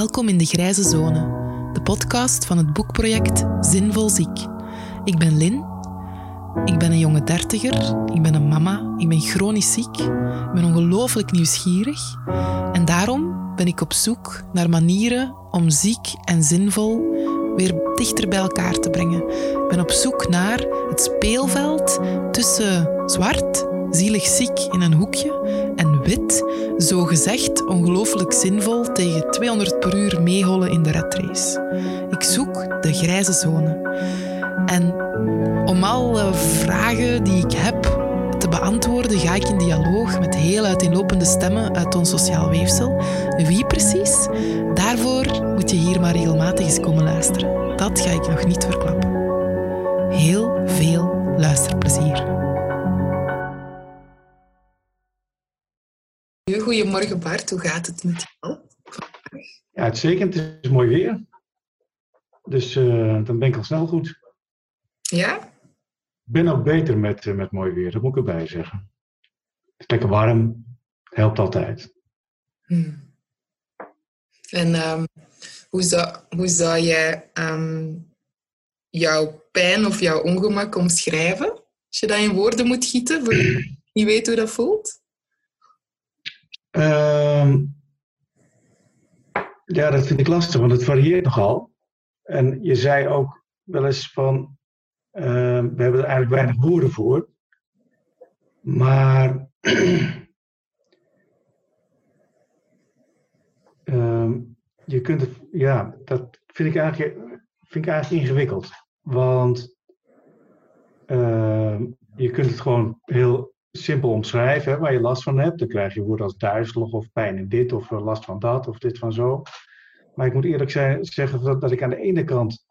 Welkom in de Grijze Zone, de podcast van het boekproject Zinvol Ziek. Ik ben Lin. Ik ben een jonge dertiger. Ik ben een mama. Ik ben chronisch ziek. Ik ben ongelooflijk nieuwsgierig. En daarom ben ik op zoek naar manieren om ziek en zinvol weer dichter bij elkaar te brengen. Ik ben op zoek naar het speelveld tussen zwart, zielig ziek in een hoekje, en wit, zo gezegd ongelooflijk zinvol tegen 200 per uur meehollen in de redrace. Ik zoek de grijze zone. En om alle vragen die ik heb te beantwoorden, ga ik in dialoog met heel uiteenlopende stemmen uit ons sociaal weefsel. Wie precies? Daarvoor moet je hier maar regelmatig eens komen luisteren. Dat ga ik nog niet verklappen. Heel veel luisterplezier. Goedemorgen Bart, hoe gaat het met jou? Ja, uitstekend. Het is mooi weer. Dus uh, dan ben ik al snel goed. Ja? Ik ben ook beter met, uh, met mooi weer, dat moet ik erbij zeggen. Het is lekker warm, helpt altijd. Hmm. En um, hoe, zou, hoe zou jij um, jouw pijn of jouw ongemak omschrijven? Als je dat in woorden moet gieten, voor je niet weet hoe dat voelt? Uh, ja, dat vind ik lastig, want het varieert nogal. En je zei ook wel eens van, uh, we hebben er eigenlijk weinig woorden voor. Maar uh, je kunt het, ja, dat vind ik eigenlijk, vind ik eigenlijk ingewikkeld. Want ehm, je kunt het gewoon heel simpel omschrijven hè, waar je last van hebt. Dan krijg je woorden als duizelig of pijn in dit of eh, last van dat of dit van zo. Maar ik moet eerlijk zijn, zeggen dat, dat ik aan de ene kant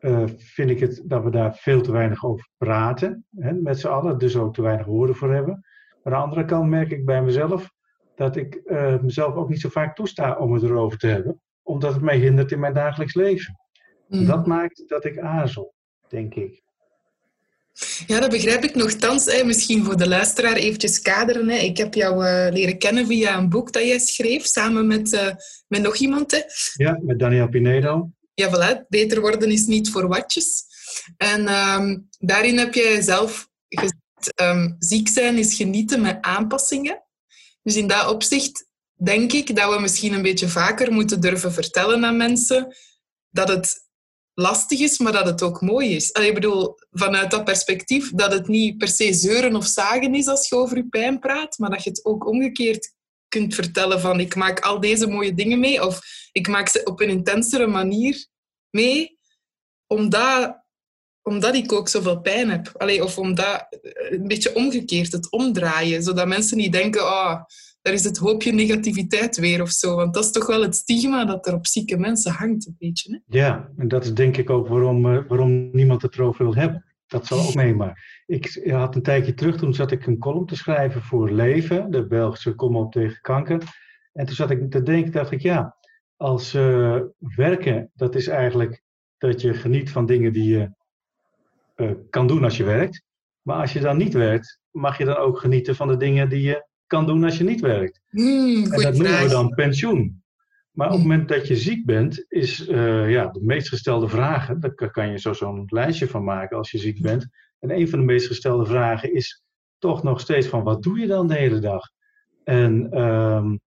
uh, vind ik het dat we daar veel te weinig over praten hè, met z'n allen, dus ook te weinig woorden voor hebben. Maar aan de andere kant merk ik bij mezelf dat ik uh, mezelf ook niet zo vaak toesta om het erover te hebben, omdat het mij hindert in mijn dagelijks leven. Mm. Dat maakt dat ik aarzel, denk ik. Ja, dat begrijp ik nogthans. Hè. Misschien voor de luisteraar eventjes kaderen. Hè. Ik heb jou uh, leren kennen via een boek dat jij schreef, samen met, uh, met nog iemand. Hè. Ja, met Daniel Pinedo. Ja, voilà. Beter worden is niet voor watjes. En um, daarin heb jij zelf gezegd, um, ziek zijn is genieten met aanpassingen. Dus in dat opzicht denk ik dat we misschien een beetje vaker moeten durven vertellen aan mensen dat het lastig is, maar dat het ook mooi is. Ik bedoel, vanuit dat perspectief dat het niet per se zeuren of zagen is als je over je pijn praat, maar dat je het ook omgekeerd kunt vertellen van ik maak al deze mooie dingen mee of ik maak ze op een intensere manier mee, omdat, omdat ik ook zoveel pijn heb. Allee, of omdat een beetje omgekeerd, het omdraaien, zodat mensen niet denken, oh, daar is het hoopje negativiteit weer of zo. Want dat is toch wel het stigma dat er op zieke mensen hangt, een beetje. Hè? Ja, en dat is denk ik ook waarom, uh, waarom niemand het erover wil hebben. Dat zal ook mee, maar ik had een tijdje terug, toen zat ik een column te schrijven voor Leven, de Belgische column op tegen kanker. En toen zat ik te denken, dacht ik, ja, als uh, werken, dat is eigenlijk dat je geniet van dingen die je uh, kan doen als je werkt. Maar als je dan niet werkt, mag je dan ook genieten van de dingen die je kan doen als je niet werkt. Mm, en dat noemen we dan pensioen. Maar op het moment dat je ziek bent, is uh, ja, de meest gestelde vragen, daar kan je zo zo'n lijstje van maken als je ziek bent. En een van de meest gestelde vragen is toch nog steeds van wat doe je dan de hele dag? En um,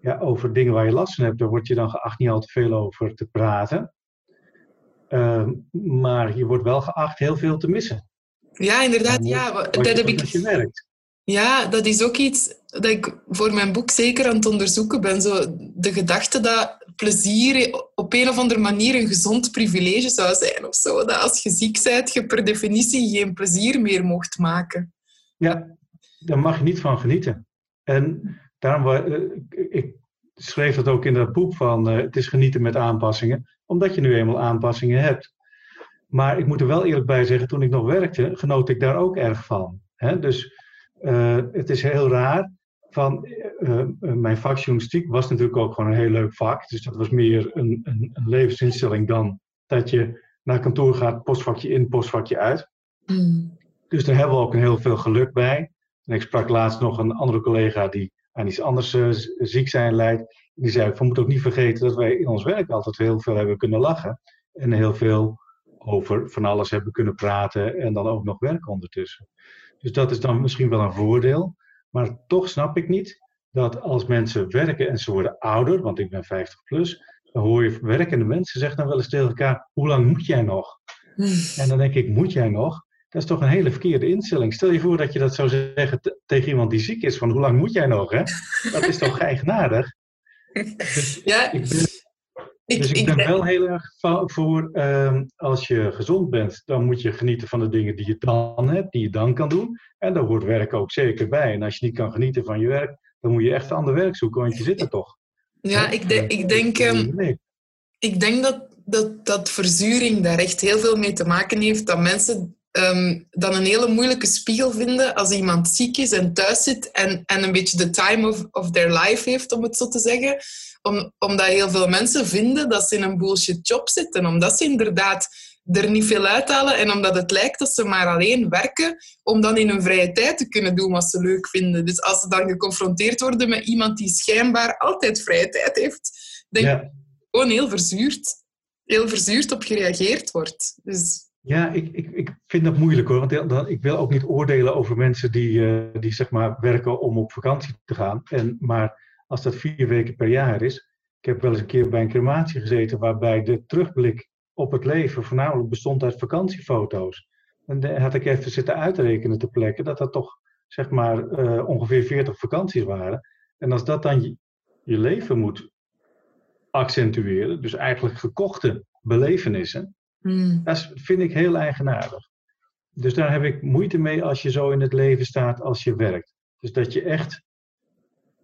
ja, over dingen waar je last van hebt, daar word je dan geacht niet al te veel over te praten. Um, maar je wordt wel geacht heel veel te missen. Ja, inderdaad. Ja, dat heb ik. Je werkt. Ja, dat is ook iets dat ik voor mijn boek zeker aan het onderzoeken ben. Zo de gedachte dat plezier op een of andere manier een gezond privilege zou zijn. Of zo. Dat als je ziek bent, je per definitie geen plezier meer mocht maken. Ja, daar mag je niet van genieten. En daarom, ik schreef dat ook in dat boek van het is genieten met aanpassingen. Omdat je nu eenmaal aanpassingen hebt. Maar ik moet er wel eerlijk bij zeggen, toen ik nog werkte, genoot ik daar ook erg van. dus het is heel raar. Van, uh, uh, mijn vak journalistiek was natuurlijk ook gewoon een heel leuk vak. Dus dat was meer een, een, een levensinstelling dan dat je naar kantoor gaat, postvakje in, postvakje uit. Mm. Dus daar hebben we ook een heel veel geluk bij. En ik sprak laatst nog een andere collega die aan iets anders uh, ziek zijn leidt. Die zei, we moeten ook niet vergeten dat wij in ons werk altijd heel veel hebben kunnen lachen. En heel veel over van alles hebben kunnen praten en dan ook nog werk ondertussen. Dus dat is dan misschien wel een voordeel. Maar toch snap ik niet dat als mensen werken en ze worden ouder, want ik ben 50 plus, dan hoor je werkende mensen zeggen dan wel eens tegen elkaar, hoe lang moet jij nog? En dan denk ik, moet jij nog? Dat is toch een hele verkeerde instelling. Stel je voor dat je dat zou zeggen tegen iemand die ziek is, van hoe lang moet jij nog? Hè? Dat is toch eigenaardig? Dus ja, ik ben, dus ik, ben wel heel erg voor, um, als je gezond bent, dan moet je genieten van de dingen die je dan hebt, die je dan kan doen. En daar hoort werk ook zeker bij. En als je niet kan genieten van je werk, dan moet je echt ander werk zoeken, want je zit er toch. Ja, ik, de, ik denk, um, ik denk dat, dat, dat verzuring daar echt heel veel mee te maken heeft. Dat mensen um, dan een hele moeilijke spiegel vinden als iemand ziek is en thuis zit en, en een beetje de time of, of their life heeft, om het zo te zeggen. Om, omdat heel veel mensen vinden dat ze in een bullshit job zitten. Omdat ze inderdaad er niet veel uithalen en omdat het lijkt dat ze maar alleen werken om dan in hun vrije tijd te kunnen doen wat ze leuk vinden. Dus als ze dan geconfronteerd worden met iemand die schijnbaar altijd vrije tijd heeft, denk ik gewoon heel verzuurd, heel verzuurd op gereageerd wordt. Dus ja, ik, ik, ik vind dat moeilijk hoor. Want ik wil ook niet oordelen over mensen die, uh, die zeg maar werken om op vakantie te gaan. En, maar als dat vier weken per jaar is. Ik heb wel eens een keer bij een crematie gezeten waarbij de terugblik op het leven voornamelijk bestond uit vakantiefoto's. En daar had ik even zitten uitrekenen ter plekke dat dat toch zeg maar uh, ongeveer 40 vakanties waren. En als dat dan je, je leven moet accentueren, dus eigenlijk gekochte belevenissen, Hmm. Dat vind ik heel eigenaardig. Dus daar heb ik moeite mee als je zo in het leven staat als je werkt. Dus dat je echt,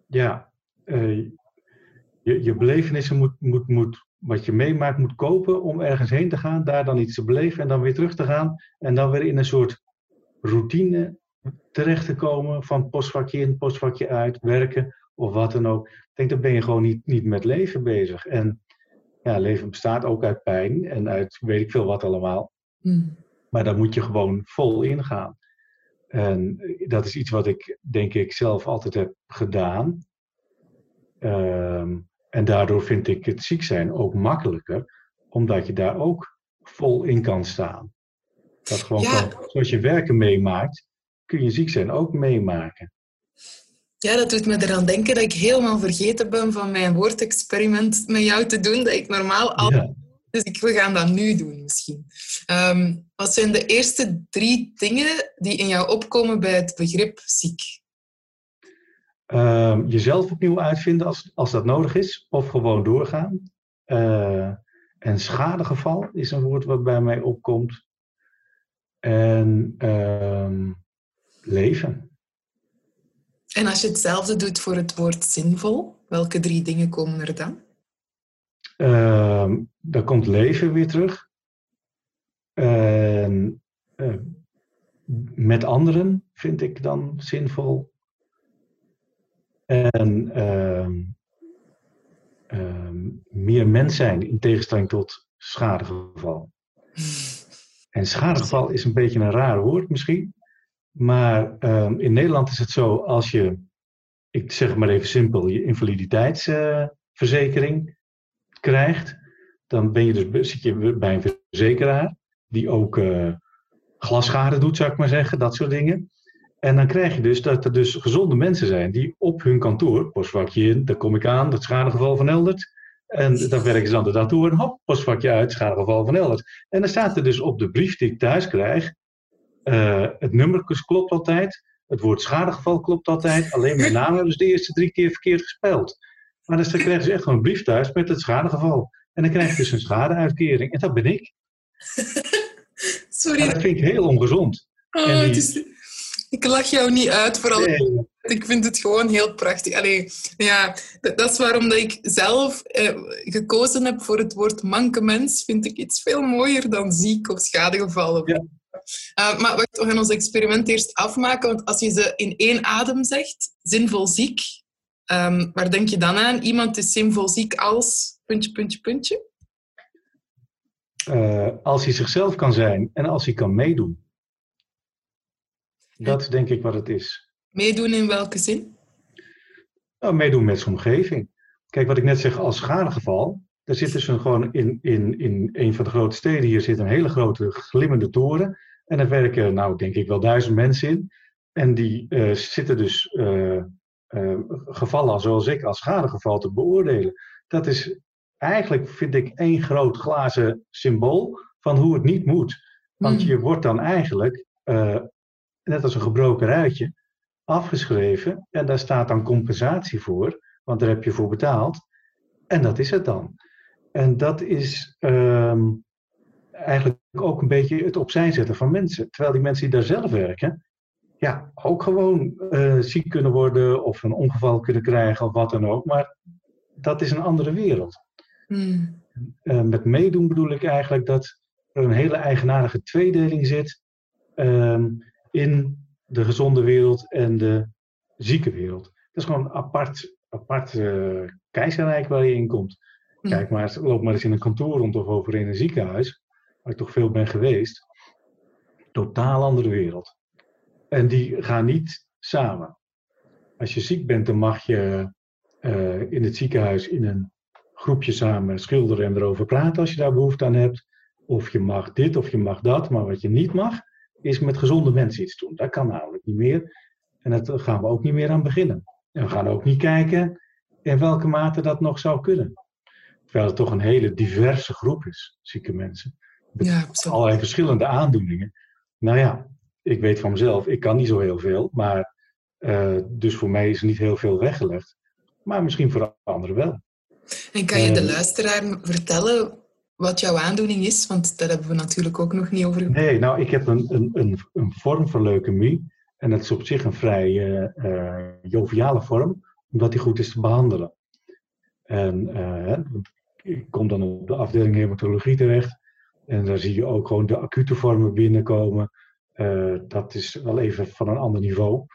ja, uh, je, je belevenissen moet, moet, moet, wat je meemaakt, moet kopen om ergens heen te gaan, daar dan iets te beleven en dan weer terug te gaan. En dan weer in een soort routine terecht te komen van postvakje in, postvakje uit, werken of wat dan ook. Ik denk, dan ben je gewoon niet, niet met leven bezig. En ja, leven bestaat ook uit pijn en uit weet ik veel wat allemaal. Hmm. Maar daar moet je gewoon vol in gaan. En dat is iets wat ik denk ik zelf altijd heb gedaan. Ehm, en daardoor vind ik het ziek zijn ook makkelijker, omdat je daar ook vol in kan staan. Dat gewoon kan, zoals je werken meemaakt, kun je ziek zijn ook meemaken. Ja, dat doet me eraan denken dat ik helemaal vergeten ben van mijn woordexperiment met jou te doen, dat ik normaal al... Ja. Dus ik, we gaan dat nu doen misschien. Um, wat zijn de eerste drie dingen die in jou opkomen bij het begrip ziek? Um, jezelf opnieuw uitvinden als, als dat nodig is, of gewoon doorgaan. Uh, en schadegeval is een woord wat bij mij opkomt. En um, leven. En als je hetzelfde doet voor het woord zinvol, welke drie dingen komen er dan? Uh, dan komt leven weer terug. Uh, met anderen vind ik dan zinvol. En ehm, ehm, meer mens zijn in tegenstelling tot schadegeval. En schadegeval is een beetje een raar woord misschien. Maar um, in Nederland is het zo, als je, ik zeg maar even simpel, je invaliditeitsverzekering uh, krijgt, dan ben je dus, zit je bij een verzekeraar die ook uh, glasschade doet, zou ik maar zeggen, dat soort dingen. En dan krijg je dus dat er dus gezonde mensen zijn die op hun kantoor, postvakje in, daar kom ik aan, dat schadegeval van Eldert. En dan werken ze aan de datoren, hop, postvakje uit, schadegeval van Eldert. En dan staat er dus op de brief die ik thuis krijg, uh, het nummer klopt altijd. Het woord schadegeval klopt altijd. Alleen mijn naam hebben ze de eerste drie keer verkeerd gespeld. Maar dan krijgen ze echt gewoon een brief thuis met het schadegeval. En dan krijg je dus een schadeuitkering. En dat ben ik. Sorry. dat vind ik heel ongezond. Oh, Ik lach jou niet uit, vooral. Ik vind het gewoon heel prachtig. Allee, ja, dat is waarom dat ik zelf eh, gekozen heb voor het woord manke mens. Vind ik iets veel mooier dan ziek of schadegeval. Ja. Uh, maar wacht, we gaan ons experiment eerst afmaken. Want als je ze in één adem zegt, zinvol ziek, um, waar denk je dan aan? Iemand is zinvol ziek als... puntje, puntje, puntje? Uh, als hij zichzelf kan zijn en als hij kan meedoen. Dat is denk ik wat het is. Meedoen in welke zin? Nou, meedoen met zijn omgeving. Kijk, wat ik net zeg als schadegeval. Daar zit dus een, gewoon in, in, in een van de grote steden hier zit een hele grote glimmende toren. En daar werken, nou denk ik wel duizend mensen in. En die uh, zitten dus uh, uh, gevallen zoals ik als schadegeval te beoordelen. Dat is eigenlijk, vind ik, één groot glazen symbool van hoe het niet moet. Want Hmm. je wordt dan eigenlijk, net als een gebroken ruitje, afgeschreven. En daar staat dan compensatie voor, want daar heb je voor betaald. En dat is het dan. En dat is ehm, eigenlijk ook een beetje het opzij zetten van mensen. Terwijl die mensen die daar zelf werken, ja, ook gewoon eh, ziek kunnen worden of een ongeval kunnen krijgen of wat dan ook. Maar dat is een andere wereld. Hmm. Uh, met meedoen bedoel ik eigenlijk dat er een hele eigenaardige tweedeling zit uh, in de gezonde wereld en de zieke wereld. Dat is gewoon een apart, apart uh, keizerrijk waar je in komt. Hmm. Kijk maar, loop maar eens in een kantoor rond of over in een ziekenhuis, waar ik toch veel ben geweest. Totaal andere wereld. En die gaan niet samen. Als je ziek bent, dan mag je uh, in het ziekenhuis in een groepje samen schilderen en erover praten als je daar behoefte aan hebt. Of je mag dit of je mag dat, maar wat je niet mag, is met gezonde mensen iets doen. Dat kan namelijk niet meer. En daar gaan we ook niet meer aan beginnen. En we gaan ook niet kijken in welke mate dat nog zou kunnen. Terwijl het toch een hele diverse groep is, zieke mensen. Ja, allerlei verschillende aandoeningen. Nou ja, ik weet van mezelf, ik kan niet zo heel veel. Maar uh, dus voor mij is er niet heel veel weggelegd. Maar misschien voor anderen wel. En kan je de luisteraar vertellen wat jouw aandoening is? Want daar hebben we natuurlijk ook nog niet over Nee, nou, ik heb een, een, een, een vorm van leukemie. En dat is op zich een vrij uh, uh, joviale vorm, omdat die goed is te behandelen. En ik kom dan op de afdeling hematologie terecht. En daar zie je ook gewoon de acute vormen binnenkomen. dat is wel even van een ander niveau.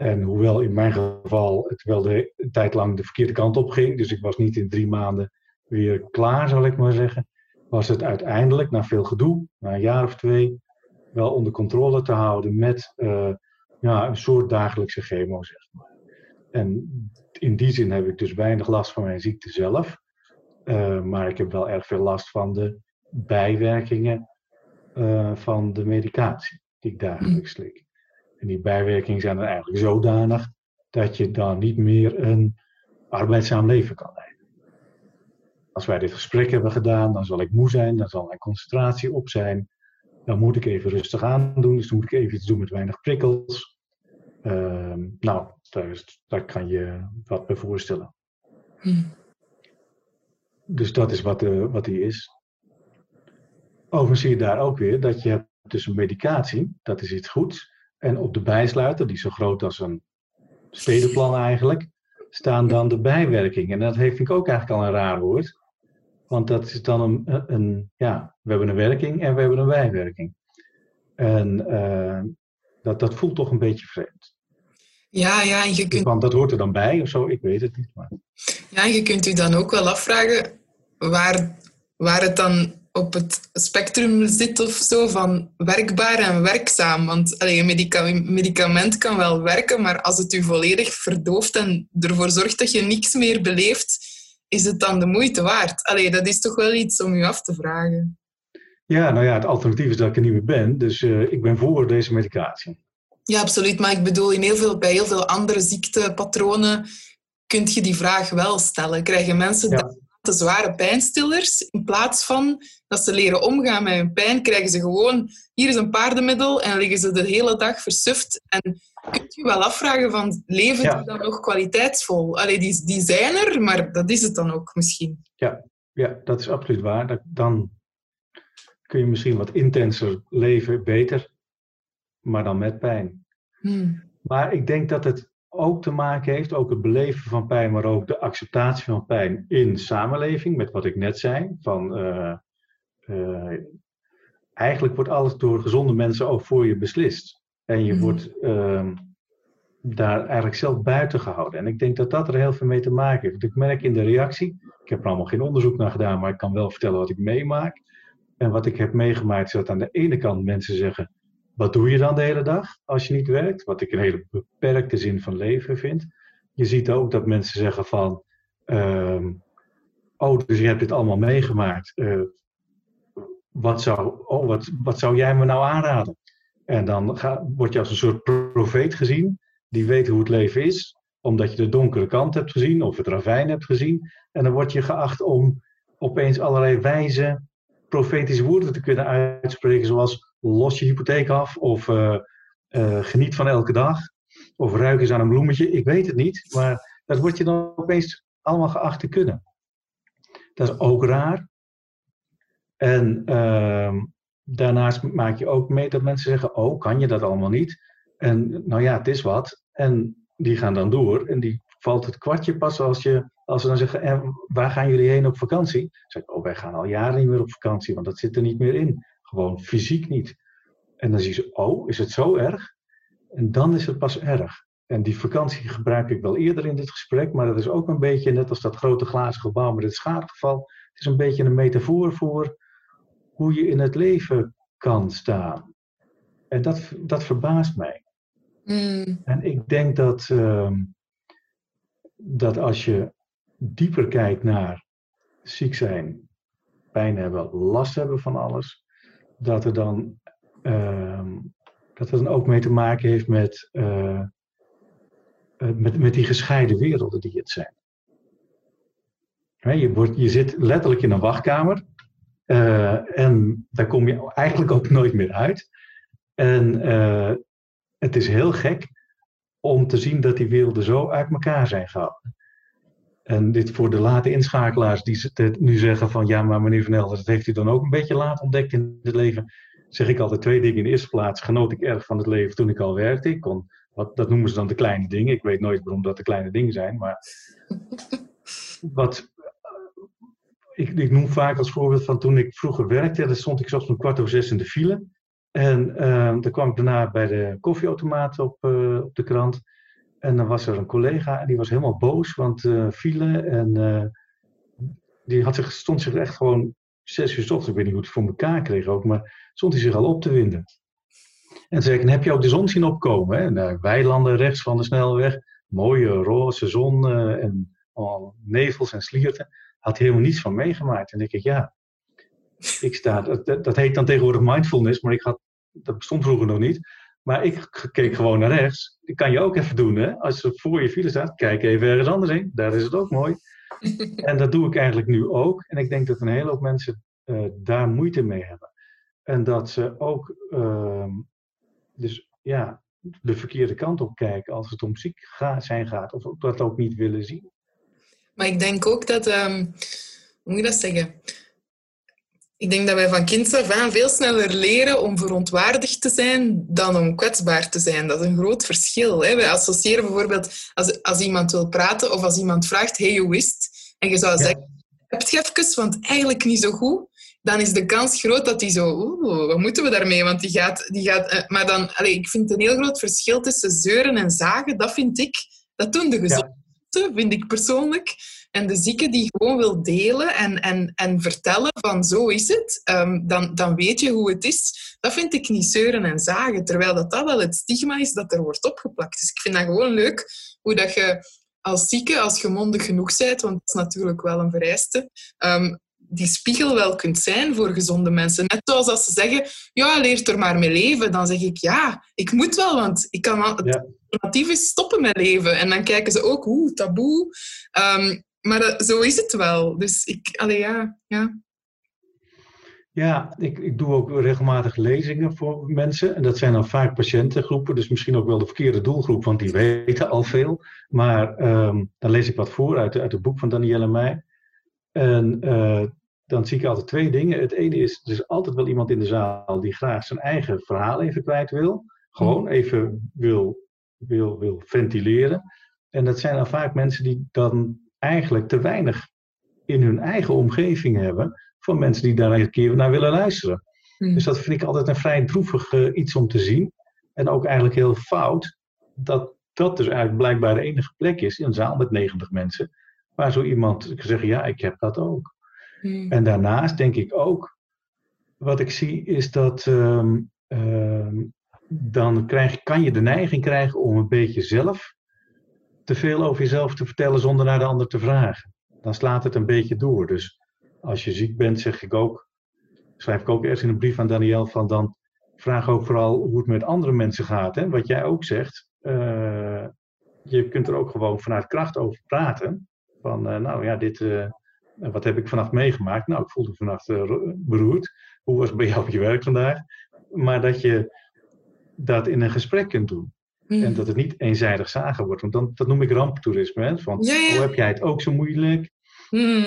En hoewel in mijn geval het wel de tijd lang de verkeerde kant op ging, dus ik was niet in drie maanden weer klaar, zal ik maar zeggen, was het uiteindelijk, na veel gedoe, na een jaar of twee, wel onder controle te houden met uh, ja, een soort dagelijkse chemo, zeg maar. En in die zin heb ik dus weinig last van mijn ziekte zelf, uh, maar ik heb wel erg veel last van de bijwerkingen uh, van de medicatie die ik dagelijks slik. En die bijwerkingen zijn dan eigenlijk zodanig dat je dan niet meer een arbeidzaam leven kan leiden. Als wij dit gesprek hebben gedaan, dan zal ik moe zijn, dan zal mijn concentratie op zijn. Dan moet ik even rustig aandoen, dus dan moet ik even iets doen met weinig prikkels. Uh, nou, daar, is, daar, kan je wat bij voorstellen. Hm. Dus dat is wat, uh, wat die is. Overigens zie je daar ook weer dat je hebt dus een medicatie, dat is iets goeds. En op de bijsluiter, die zo groot als een stedenplan eigenlijk, staan dan de bijwerkingen. En dat heeft, vind ik ook eigenlijk al een raar woord. Want dat is dan een, een ja, we hebben een werking en we hebben een bijwerking. En uh, dat, dat voelt toch een beetje vreemd. Ja, ja, en je kunt... Want dat hoort er dan bij of zo, ik weet het niet. Maar... Ja, je kunt u dan ook wel afvragen waar, waar het dan op het spectrum zit of zo van werkbaar en werkzaam. Want allee, een medica medicament kan wel werken, maar als het u volledig verdooft en ervoor zorgt dat je niks meer beleeft, is het dan de moeite waard? Allee, dat is toch wel iets om u af te vragen. Ja, nou ja, het alternatief is dat ik er niet meer ben. Dus uh, ik ben voor deze medicatie. Ja, absoluut. Maar ik bedoel, in heel veel, bij heel veel andere ziektepatronen kun je die vraag wel stellen. Krijgen mensen ja. De zware pijnstillers in plaats van dat ze leren omgaan met hun pijn, krijgen ze gewoon, hier is een paardenmiddel en liggen ze de hele dag versuft. En kunt je wel afvragen van, leven ja. die dan nog kwaliteitsvol? Allee, die, die zijn er, maar dat is het dan ook misschien. Ja, ja dat is absoluut waar. Dan kun je misschien wat intenser leven, beter, maar dan met pijn. Hmm. Maar ik denk dat het ook te maken heeft, ook het beleven van pijn, maar ook de acceptatie van pijn in samenleving, met wat ik net zei. Van, uh, uh, eigenlijk wordt alles door gezonde mensen ook voor je beslist. En je Mhm. wordt uh, daar eigenlijk zelf buiten gehouden. En ik denk dat dat er heel veel mee te maken heeft. Ik merk in de reactie, ik heb er allemaal geen onderzoek naar gedaan, maar ik kan wel vertellen wat ik meemaak. En wat ik heb meegemaakt is dat aan de ene kant mensen zeggen, wat doe je dan de hele dag als je niet werkt? Wat ik een hele beperkte zin van leven vind. je ziet ook dat mensen zeggen van, ehm, oh, dus je hebt dit allemaal meegemaakt. Uh, wat, zou, oh, wat, wat zou jij me nou aanraden? En dan ga, word je als een soort profeet gezien, die weet hoe het leven is, omdat je de donkere kant hebt gezien of het ravijn hebt gezien. En dan word je geacht om opeens allerlei wijze profetische woorden te kunnen uitspreken, zoals los je hypotheek af of uh, uh, geniet van elke dag of ruik eens aan een bloemetje. Ik weet het niet, maar dat word je dan opeens allemaal geacht te kunnen. Dat is ook raar. En uh, daarnaast maak je ook mee dat mensen zeggen: Oh, kan je dat allemaal niet? En nou ja, het is wat. En die gaan dan door. En die valt het kwartje pas als, je, als ze dan zeggen: En waar gaan jullie heen op vakantie? Dan Oh, wij gaan al jaren niet meer op vakantie, want dat zit er niet meer in. Gewoon fysiek niet. En dan zie je: Oh, is het zo erg? En dan is het pas erg. En die vakantie gebruik ik wel eerder in dit gesprek, maar dat is ook een beetje net als dat grote glazen gebouw met het schadegeval. Het is een beetje een metafoor voor hoe je in het leven kan staan. En dat, dat verbaast mij. Mm. En ik denk dat, uh, dat als je dieper kijkt naar ziek zijn, pijn hebben, last hebben van alles, dat er dan, uh, dat er dan ook mee te maken heeft met, uh, met, met die gescheiden werelden die het zijn. je, wordt, je zit letterlijk in een wachtkamer uh, en daar kom je eigenlijk ook nooit meer uit. En het is heel gek om te zien dat die werelden zo uit elkaar zijn gehouden. En dit voor de late inschakelaars die nu zeggen van ja, maar meneer Van Elder, dat heeft u dan ook een beetje laat ontdekt in het leven. Zeg ik altijd twee dingen. In de eerste plaats genoot ik erg van het leven toen ik al werkte. Ik kon, wat, dat noemen ze dan de kleine dingen. Ik weet nooit waarom dat de kleine dingen zijn. Maar wat, ik, ik, noem vaak als voorbeeld van toen ik vroeger werkte, dan stond ik zelfs om kwart over zes in de file. En uh, dan kwam ik daarna bij de koffieautomaat op, uh, op de krant. En dan was er een collega en die was helemaal boos, want uh. En die had zich, stond zich echt gewoon zes uur ochtends, ik weet niet hoe het voor elkaar kreeg ook, maar stond hij zich al op te winden. En zei ik, heb je ook de zon zien opkomen? Hè? En, weilanden rechts van de snelweg, mooie roze zon en oh, nevels en slierten had hij helemaal niets van meegemaakt. En denk ik, ja, ik sta, dat, dat heet dan tegenwoordig mindfulness, maar ik had, dat bestond vroeger nog niet. Maar ik keek gewoon naar rechts. Dat kan je ook even doen, hè? Als je voor je file staat, kijk even ergens anders heen. Daar is het ook mooi. en dat doe ik eigenlijk nu ook. En ik denk dat een hele hoop mensen uh, daar moeite mee hebben. En dat ze ook, uh, dus ja, de verkeerde kant op kijken als het om ziek zijn gaat. Of dat ook niet willen zien. Maar ik denk ook dat, um, hoe moet je dat zeggen? Ik denk dat wij van kind af aan veel sneller leren om verontwaardigd te zijn dan om kwetsbaar te zijn. Dat is een groot verschil. Hè? We associëren bijvoorbeeld als, als iemand wil praten of als iemand vraagt, hey, hoe is het? En je zou zeggen, heb je even, want eigenlijk niet zo goed. Dan is de kans groot dat hij zo, oeh, wat moeten we daarmee? Want die gaat, die gaat uh, maar dan, allez, ik vind een heel groot verschil tussen zeuren en zagen. Dat vind ik, dat doen de gezonde vind ik persoonlijk. En de zieke die gewoon wil delen en, en, en vertellen van zo is het, um, dan, dan weet je hoe het is. Dat vind ik niet zeuren en zagen. Terwijl dat, dat wel het stigma is dat er wordt opgeplakt. Dus ik vind dat gewoon leuk hoe dat je als zieke, als je mondig genoeg bent, want dat is natuurlijk wel een vereiste, um, die spiegel wel kunt zijn voor gezonde mensen. Net zoals als ze zeggen, ja, leer er maar mee leven. Dan zeg ik, ja, ik moet wel, want ik kan het alternatief is stoppen met leven. En dan kijken ze ook, oeh, taboe. Um, maar dat, zo is het wel. Dus ik, allee, ja, ja. Ja, ik, ik doe ook regelmatig lezingen voor mensen. En dat zijn dan vaak patiëntengroepen, dus misschien ook wel de verkeerde doelgroep, want die weten al veel. Maar um, dan lees ik wat voor uit, uit het boek van Danielle Meij. En uh, dan zie ik altijd twee dingen. Het ene is, er is altijd wel iemand in de zaal die graag zijn eigen verhaal even kwijt wil. Gewoon mhm. even wil, wil, wil ventileren. En dat zijn dan vaak mensen die dan eigenlijk te weinig in hun eigen omgeving hebben van mensen die daar een keer naar willen luisteren. Mhm. Dus dat vind ik altijd een vrij droevig uh, iets om te zien. En ook eigenlijk heel fout dat dat dus eigenlijk blijkbaar de enige plek is in een zaal met 90 mensen waar zo iemand kan zeggen, ja, ik heb dat ook. Hmm. En daarnaast denk ik ook, wat ik zie is dat um, um, dan krijg, kan je de neiging krijgen om een beetje zelf te veel over jezelf te vertellen zonder naar de ander te vragen. Dan slaat het een beetje door. Dus als je ziek bent, zeg ik ook, schrijf ik ook eerst in een brief aan Daniel van dan vraag ook vooral hoe het met andere mensen gaat. Hè? Wat jij ook zegt, uh, je kunt er ook gewoon vanuit kracht over praten. Van, uh, nou ja, dit, uh, wat heb ik vannacht meegemaakt? Nou, ik voelde vannacht beroerd. Hoe was bij jou op je werk vandaag? Maar dat je dat in een gesprek kunt doen. Mm. En dat het niet eenzijdig zagen wordt. Want dan, dat noem ik ramptoerisme. Hè? Van, ja, ja. Oh, heb jij het ook zo moeilijk? Mm.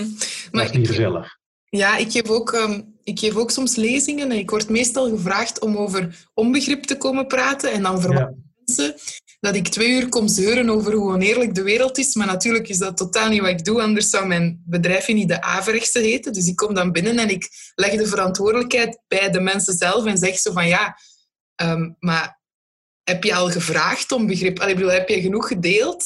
Maar dat is niet gezellig. Ja, ik geef, ook, um, ik geef ook soms lezingen en ik word meestal gevraagd om over onbegrip te komen praten. En dan verwachten mensen dat ik twee uur kom zeuren over hoe oneerlijk de wereld is. Maar natuurlijk is dat totaal niet wat ik doe, anders zou mijn bedrijfje niet de Averechtse heten. Dus ik kom dan binnen en ik leg de verantwoordelijkheid bij de mensen zelf en zeg zo van ja, um, maar heb je al gevraagd om begrip? Allee, heb je genoeg gedeeld,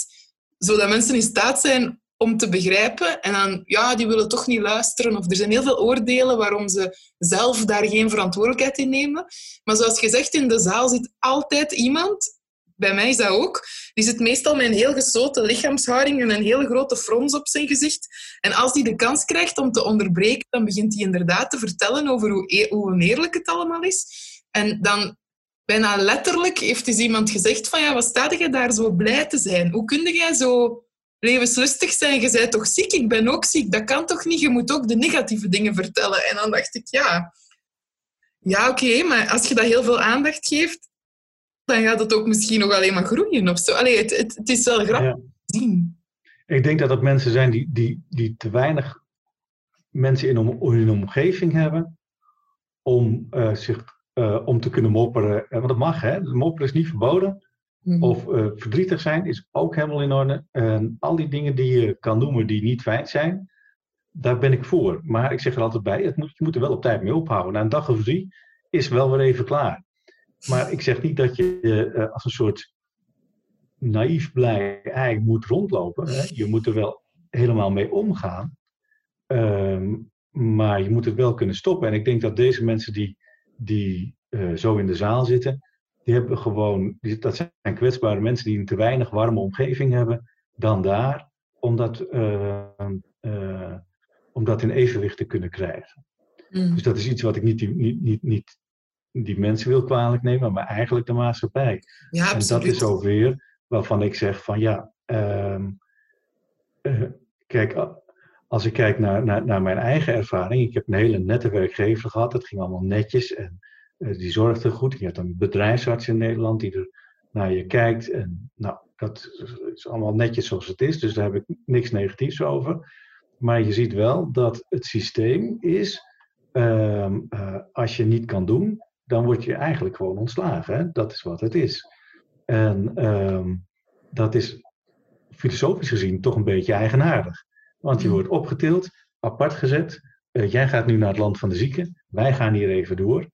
zodat mensen in staat zijn om te begrijpen. En dan, ja, die willen toch niet luisteren. Of er zijn heel veel oordelen waarom ze zelf daar geen verantwoordelijkheid in nemen. Maar zoals gezegd, in de zaal zit altijd iemand, bij mij is dat ook, die zit meestal met een heel gesloten lichaamshouding en een hele grote frons op zijn gezicht. En als die de kans krijgt om te onderbreken, dan begint hij inderdaad te vertellen over hoe, e hoe oneerlijk het allemaal is. En dan bijna letterlijk heeft dus iemand gezegd van ja, wat sta je daar zo blij te zijn? Hoe kun jij zo levenslustig zijn? Je bent toch ziek? Ik ben ook ziek. Dat kan toch niet? Je moet ook de negatieve dingen vertellen. En dan dacht ik, ja, ja oké, maar als je dat heel veel aandacht geeft, dan gaat het ook misschien nog alleen maar groeien of zo. Allee, het, het, het is wel grappig te zien. Ik denk dat dat mensen zijn die, die, die te weinig mensen in, hun omgeving hebben om uh, zich uh, om te kunnen mopperen. Uh, want dat mag, hè? Mopperen is niet verboden. Mhm. Of uh, verdrietig zijn is ook helemaal in orde. En al die dingen die je kan noemen die niet fijn zijn, daar ben ik voor. Maar ik zeg er altijd bij, het moet, je moet er wel op tijd mee ophouden. Na een dag of drie is wel weer even klaar. Maar ik zeg niet dat je als een soort naïef blij ei moet rondlopen. Hè? Je moet er wel helemaal mee omgaan. Um, maar je moet het wel kunnen stoppen. En ik denk dat deze mensen die die uh, zo in de zaal zitten, die hebben gewoon, die, dat zijn kwetsbare mensen die een te weinig warme omgeving hebben dan daar, om dat, uh, uh, om dat in evenwicht te kunnen krijgen. Mm. Dus dat is iets wat ik niet, niet, niet, niet die mensen wil kwalijk nemen, maar eigenlijk de maatschappij. Ja, en dat is ook weer waarvan ik zeg van ja, uh, kijk, als ik kijk naar, naar, naar mijn eigen ervaring, ik heb een hele nette werkgever gehad, het ging allemaal netjes en uh, die zorgde goed. Je hebt een bedrijfsarts in Nederland die er naar je kijkt en nou, dat is allemaal netjes zoals het is, dus daar heb ik niks negatiefs over. Maar je ziet wel dat het systeem is, uh, uh, als je niet kan doen, dan word je eigenlijk gewoon ontslagen. Hè? Dat is wat het is. En ehm, dat is filosofisch gezien toch een beetje eigenaardig. Want je mm. wordt opgetild, apart gezet. Uh, jij gaat nu naar het land van de zieken. Wij gaan hier even door.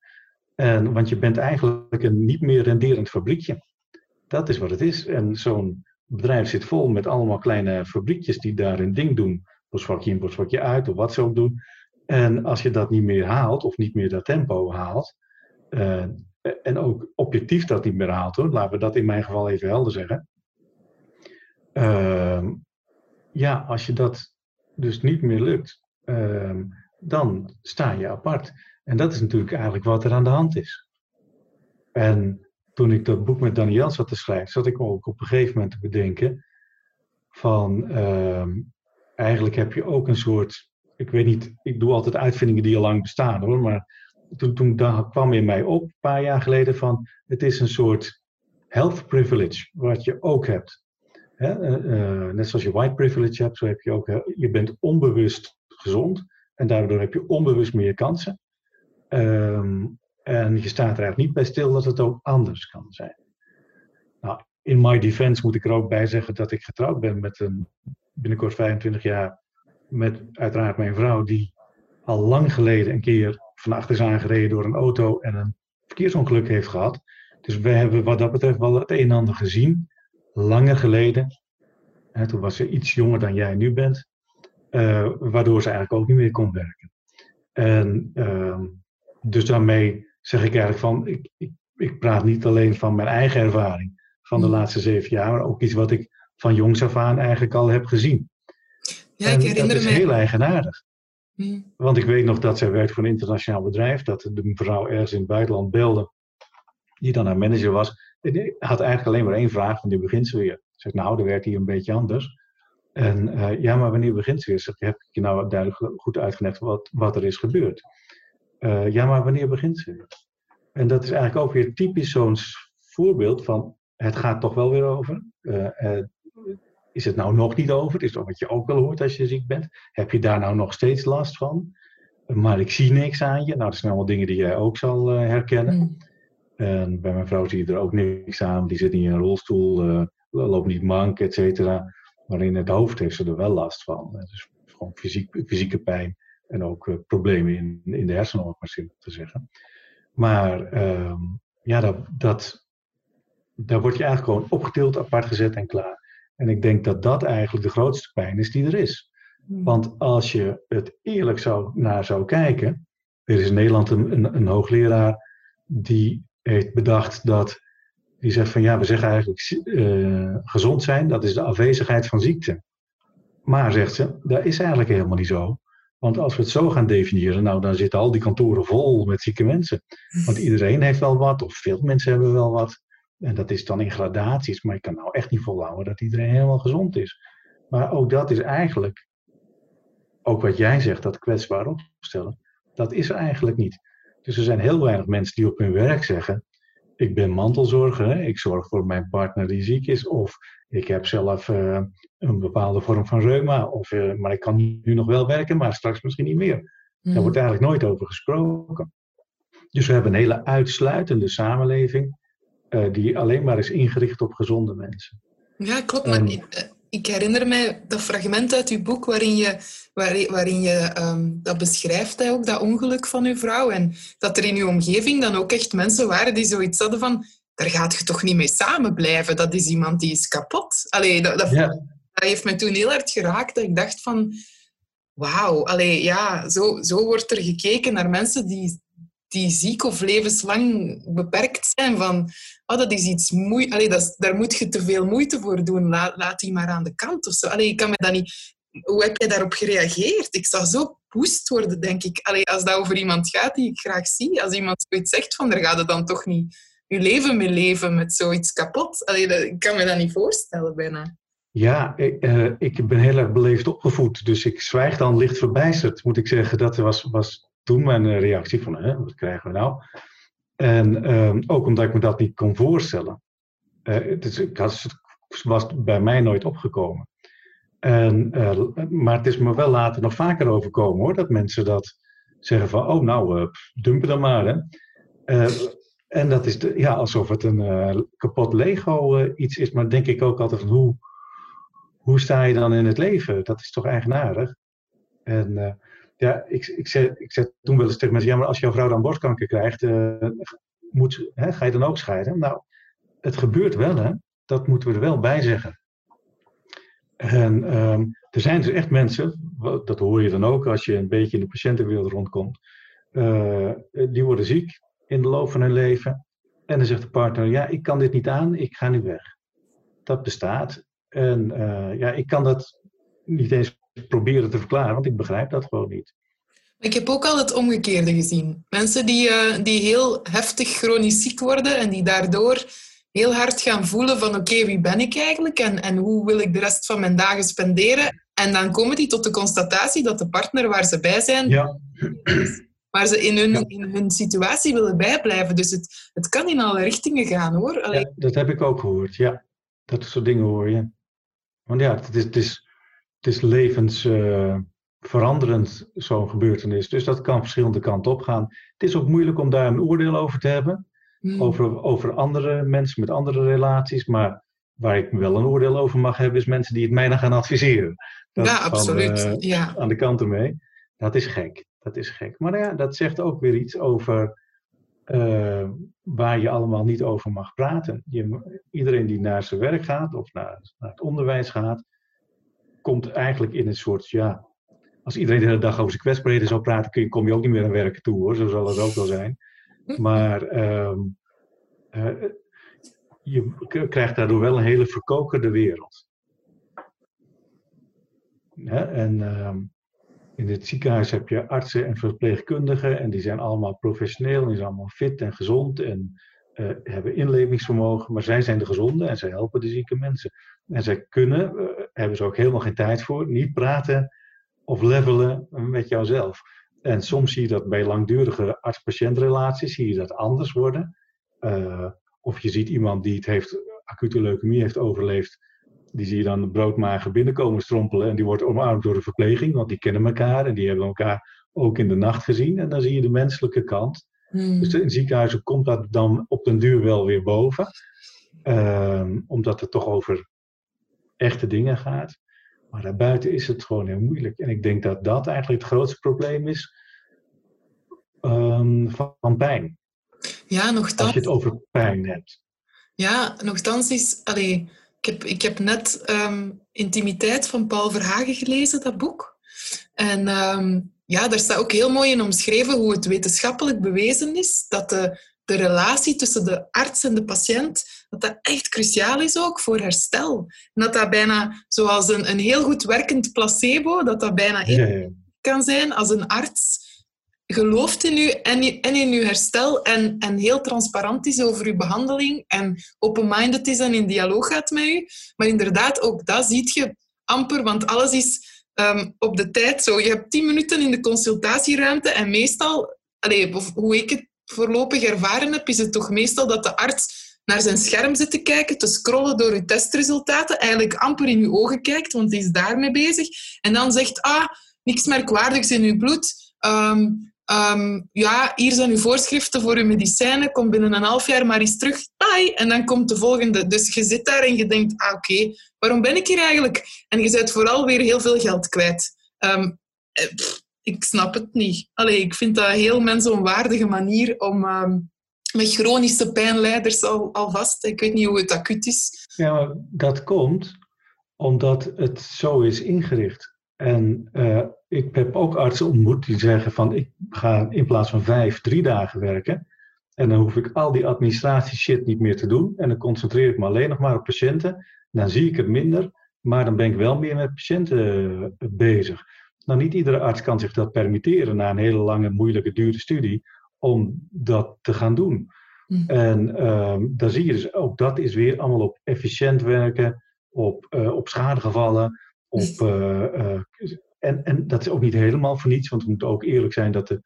En, want je bent eigenlijk een niet meer renderend fabriekje. Dat is wat het is. En zo'n bedrijf zit vol met allemaal kleine fabriekjes die daar een ding doen. Postvakje in, postvakje uit, of wat ze ook doen. En als je dat niet meer haalt, of niet meer dat tempo haalt, uh, en ook objectief dat niet meer haalt hoor, laten we dat in mijn geval even helder zeggen. Uh, ja, als je dat dus niet meer lukt, ehm, dan sta je apart. En dat is natuurlijk eigenlijk wat er aan de hand is. En toen ik dat boek met Daniel zat te schrijven, zat ik ook op een gegeven moment te bedenken van ehm, eigenlijk heb je ook een soort, ik weet niet, ik doe altijd uitvindingen die al lang bestaan hoor, maar toen, toen kwam in mij op een paar jaar geleden van het is een soort health privilege wat je ook hebt. Eh, eh, net zoals je white privilege hebt, zo heb je ook, je bent onbewust gezond en daardoor heb je onbewust meer kansen. Ehm, en je staat er eigenlijk niet bij stil dat het ook anders kan zijn. Nou, in my defense moet ik er ook bij zeggen dat ik getrouwd ben met een binnenkort 25 jaar met uiteraard mijn vrouw die al lang geleden een keer van achter is aangereden door een auto en een verkeersongeluk heeft gehad. Dus we hebben wat dat betreft wel het een en ander gezien langer geleden. Hè, toen was ze iets jonger dan jij nu bent. Uh, waardoor ze eigenlijk ook niet meer kon werken. En uh, dus daarmee zeg ik eigenlijk van, ik, ik, ik, praat niet alleen van mijn eigen ervaring van de hmm. laatste zeven jaar, maar ook iets wat ik van jongs af aan eigenlijk al heb gezien. Ja, ik herinner dat is me. heel eigenaardig. Hm. Want ik weet nog dat zij werkt voor een internationaal bedrijf, dat de mevrouw ergens in het buitenland belde, die dan haar manager was. Die had eigenlijk alleen maar één vraag, van die begint ze weer. Zegt, nou, dat werkt hier een beetje anders. En eh, ja, maar wanneer begint ze weer? Zeg, heb ik je nou duidelijk goed uitgelegd wat, wat er is gebeurd? Eh, ja, maar wanneer begint ze weer? En dat is eigenlijk ook weer typisch zo'n voorbeeld van, het gaat toch wel weer over. Eh, is het nou nog niet over? Het is toch wat je ook wel hoort als je ziek bent. Heb je daar nou nog steeds last van? Maar ik zie niks aan je. Nou, dat zijn allemaal dingen die jij ook zal herkennen. Hm. En bij mijn vrouw zie je er ook niks aan. Die zit niet in een rolstoel, eh, loopt niet mank, et cetera. Maar in het hoofd heeft ze er wel last van. Dus gewoon fysiek, fysieke pijn en ook eh, problemen in, in de hersenen, om het maar simpel te zeggen. Maar ehm, ja, dat, dat, daar word je eigenlijk gewoon opgetild, apart gezet en klaar. En ik denk dat dat eigenlijk de grootste pijn is die er is. Hm. Want als je het eerlijk zou, naar zou kijken. Er is in Nederland een, een, een hoogleraar die heeft bedacht dat. Die zegt van ja, we zeggen eigenlijk eh, gezond zijn, dat is de afwezigheid van ziekte. Maar zegt ze, dat is eigenlijk helemaal niet zo. Want als we het zo gaan definiëren, nou dan zitten al die kantoren vol met zieke mensen. Want iedereen heeft wel wat, of veel mensen hebben wel wat. En dat is dan in gradaties, maar je kan nou echt niet volhouden dat iedereen helemaal gezond is. Maar ook dat is eigenlijk ook wat jij zegt, dat kwetsbaar opstellen, dat is er eigenlijk niet. Dus er zijn heel weinig mensen die op hun werk zeggen: Ik ben mantelzorger, hè? ik zorg voor mijn partner die ziek is, of ik heb zelf eh, een bepaalde vorm van reuma, of, eh, maar ik kan nu nog wel werken, maar straks misschien niet meer. Daar wordt eigenlijk nooit over gesproken. Dus we hebben een hele uitsluitende samenleving, eh, die alleen maar is ingericht op gezonde mensen. Ja, klopt. Maar En- ik, herinner mij dat fragment uit uw boek waarin je, waarin, waarin je ehm, dat beschrijft, hè, ook dat ongeluk van uw vrouw. En dat er in uw omgeving dan ook echt mensen waren die zoiets hadden van daar gaat je toch niet mee samen blijven. Dat is iemand die is kapot. Allee, dat, dat, Ja. dat heeft me toen heel hard geraakt. Dat ik dacht van, wauw, allee, ja, zo, zo wordt er gekeken naar mensen die, die ziek of levenslang beperkt zijn. Van, oh, dat is iets moeilijk. Daar moet je te veel moeite voor doen. Laat, laat die maar aan de kant of zo. Ik kan me dat niet... Hoe heb jij daarop gereageerd? Ik zou zo woest worden, denk ik. Allee, als dat over iemand gaat die ik graag zie. Als iemand zoiets zegt van, daar gaat het dan toch niet je leven mee leven met zoiets kapot. Allee, dat, ik kan me dat niet voorstellen, bijna. Ja, ik, eh, ik ben heel erg beleefd opgevoed, dus ik zwijg dan licht verbijsterd, moet ik zeggen. Dat was, was toen mijn eh, reactie van, hè, wat krijgen we nou? En ehm, ook omdat ik me dat niet kon voorstellen. Eh, het, was bij mij nooit opgekomen. En, eh, maar het is me wel later nog vaker overkomen hoor, dat mensen dat zeggen van, oh nou, dumpen dan maar. Hè. En dat is ja, alsof het een kapot Lego iets is, maar denk ik ook altijd van hoe, hoe sta je dan in het leven? Dat is toch eigenaardig? En ja, ik, ik, zei, ik zei toen wel eens tegen mensen, ja, maar als jouw vrouw dan borstkanker krijgt, eh, moet, hè, ga je dan ook scheiden? Nou, het gebeurt wel, hè? Dat moeten we er wel bij zeggen. En ehm, er zijn dus echt mensen, dat hoor je dan ook als je een beetje in de patiëntenwereld rondkomt, eh, die worden ziek in de loop van hun leven. En dan zegt de partner, ja, ik kan dit niet aan, ik ga nu weg. Dat bestaat. En eh, ja, ik kan dat niet eens proberen te verklaren, want ik begrijp dat gewoon niet. Ik heb ook al het omgekeerde gezien. Mensen die, eh, die heel heftig chronisch ziek worden en die daardoor heel hard gaan voelen van oké, wie ben ik eigenlijk en, en hoe wil ik de rest van mijn dagen spenderen? En dan komen die tot de constatatie dat de partner waar ze bij zijn, Ja, waar ze in hun, Ja. in hun situatie willen bijblijven. Dus het, het kan in alle richtingen gaan hoor. Allee, ja, dat heb ik ook gehoord, ja. Dat soort dingen hoor je. Want ja, het is, het is, het is levensveranderend, zo'n gebeurtenis. Dus dat kan verschillende kanten op gaan. Het is ook moeilijk om daar een oordeel over te hebben. hmm. over, over andere mensen met andere relaties. Maar waar ik wel een oordeel over mag hebben, is mensen die het mij dan gaan adviseren. Dat ja, van, absoluut. eh, ja. aan de kant ermee. Dat is gek. Dat is gek. Maar ja, dat zegt ook weer iets over eh, waar je allemaal niet over mag praten. Je, iedereen die naar zijn werk gaat of naar, naar het onderwijs gaat, komt eigenlijk in een soort, ja, als iedereen de hele dag over zijn kwetsbaarheden zou praten, kom je ook niet meer aan werken toe hoor, zo zal het ook wel zijn. Maar ehm, eh, je krijgt daardoor wel een hele verkokerde wereld. En ehm, in het ziekenhuis heb je artsen en verpleegkundigen en die zijn allemaal professioneel en die zijn allemaal fit en gezond en uh, hebben inlevingsvermogen, maar zij zijn de gezonde en zij helpen de zieke mensen. En zij kunnen, uh, hebben ze ook helemaal geen tijd voor, niet praten of levelen met jouzelf. En soms zie je dat bij langdurige arts-patiëntrelaties, zie je dat anders worden. Uh, of je ziet iemand die het heeft, acute leukemie heeft overleefd, die zie je dan broodmager binnenkomen strompelen en die wordt omarmd door de verpleging, want die kennen elkaar en die hebben elkaar ook in de nacht gezien. En dan zie je de menselijke kant. Hmm. Dus in ziekenhuizen komt dat dan op den duur wel weer boven. Uh, omdat het toch over echte dingen gaat. Maar daarbuiten is het gewoon heel moeilijk. En ik denk dat dat eigenlijk het grootste probleem is um, van, pijn. Ja, nogthans. Als je het over pijn hebt. Ja, nogthans is... Allee, ik, heb, ik heb net um, Intimiteit van Paul Verhagen gelezen, dat boek. En um, ja, daar staat ook heel mooi in omschreven hoe het wetenschappelijk bewezen is dat de, de relatie tussen de arts en de patiënt, dat dat echt cruciaal is ook voor herstel. En dat dat bijna, zoals een, een heel goed werkend placebo, dat dat bijna ja, kan zijn als een arts gelooft in u en, en in uw herstel en, en heel transparant is over uw behandeling en open-minded is en in dialoog gaat met u. Maar inderdaad, ook dat ziet je amper, want alles is Ehm, op de tijd zo. Je hebt tien minuten in de consultatieruimte en meestal, allez, hoe ik het voorlopig ervaren heb, is het toch meestal dat de arts naar zijn scherm zit te kijken, te scrollen door uw testresultaten, eigenlijk amper in uw ogen kijkt, want hij is daarmee bezig. En dan zegt, ah, niks merkwaardigs in uw bloed. Ehm, Um, ja, hier zijn uw voorschriften voor uw medicijnen. Kom binnen een half jaar maar eens terug. Bye. En dan komt de volgende. Dus je zit daar en je denkt, ah, oké, waarom ben ik hier eigenlijk? En je bent vooral weer heel veel geld kwijt. Um, ik snap het niet. Allee, ik vind dat een heel mensonwaardige manier om met chronische pijnleiders al, alvast. Ik weet niet hoe het acuut is. Ja, maar dat komt omdat het zo is ingericht. En uh, ik heb ook artsen ontmoet die zeggen van ik ga in plaats van vijf, drie dagen werken. En dan hoef ik al die administratie shit niet meer te doen. En dan concentreer ik me alleen nog maar op patiënten. Dan zie ik het minder, maar dan ben ik wel meer met patiënten uh, bezig. Nou, niet iedere arts kan zich dat permitteren na een hele lange, moeilijke, dure studie om dat te gaan doen. Hm. En uh, dan zie je dus ook dat is weer allemaal op efficiënt werken, op, uh, op schadegevallen, op, uh, en, en dat is ook niet helemaal voor niets, want we moeten ook eerlijk zijn dat de,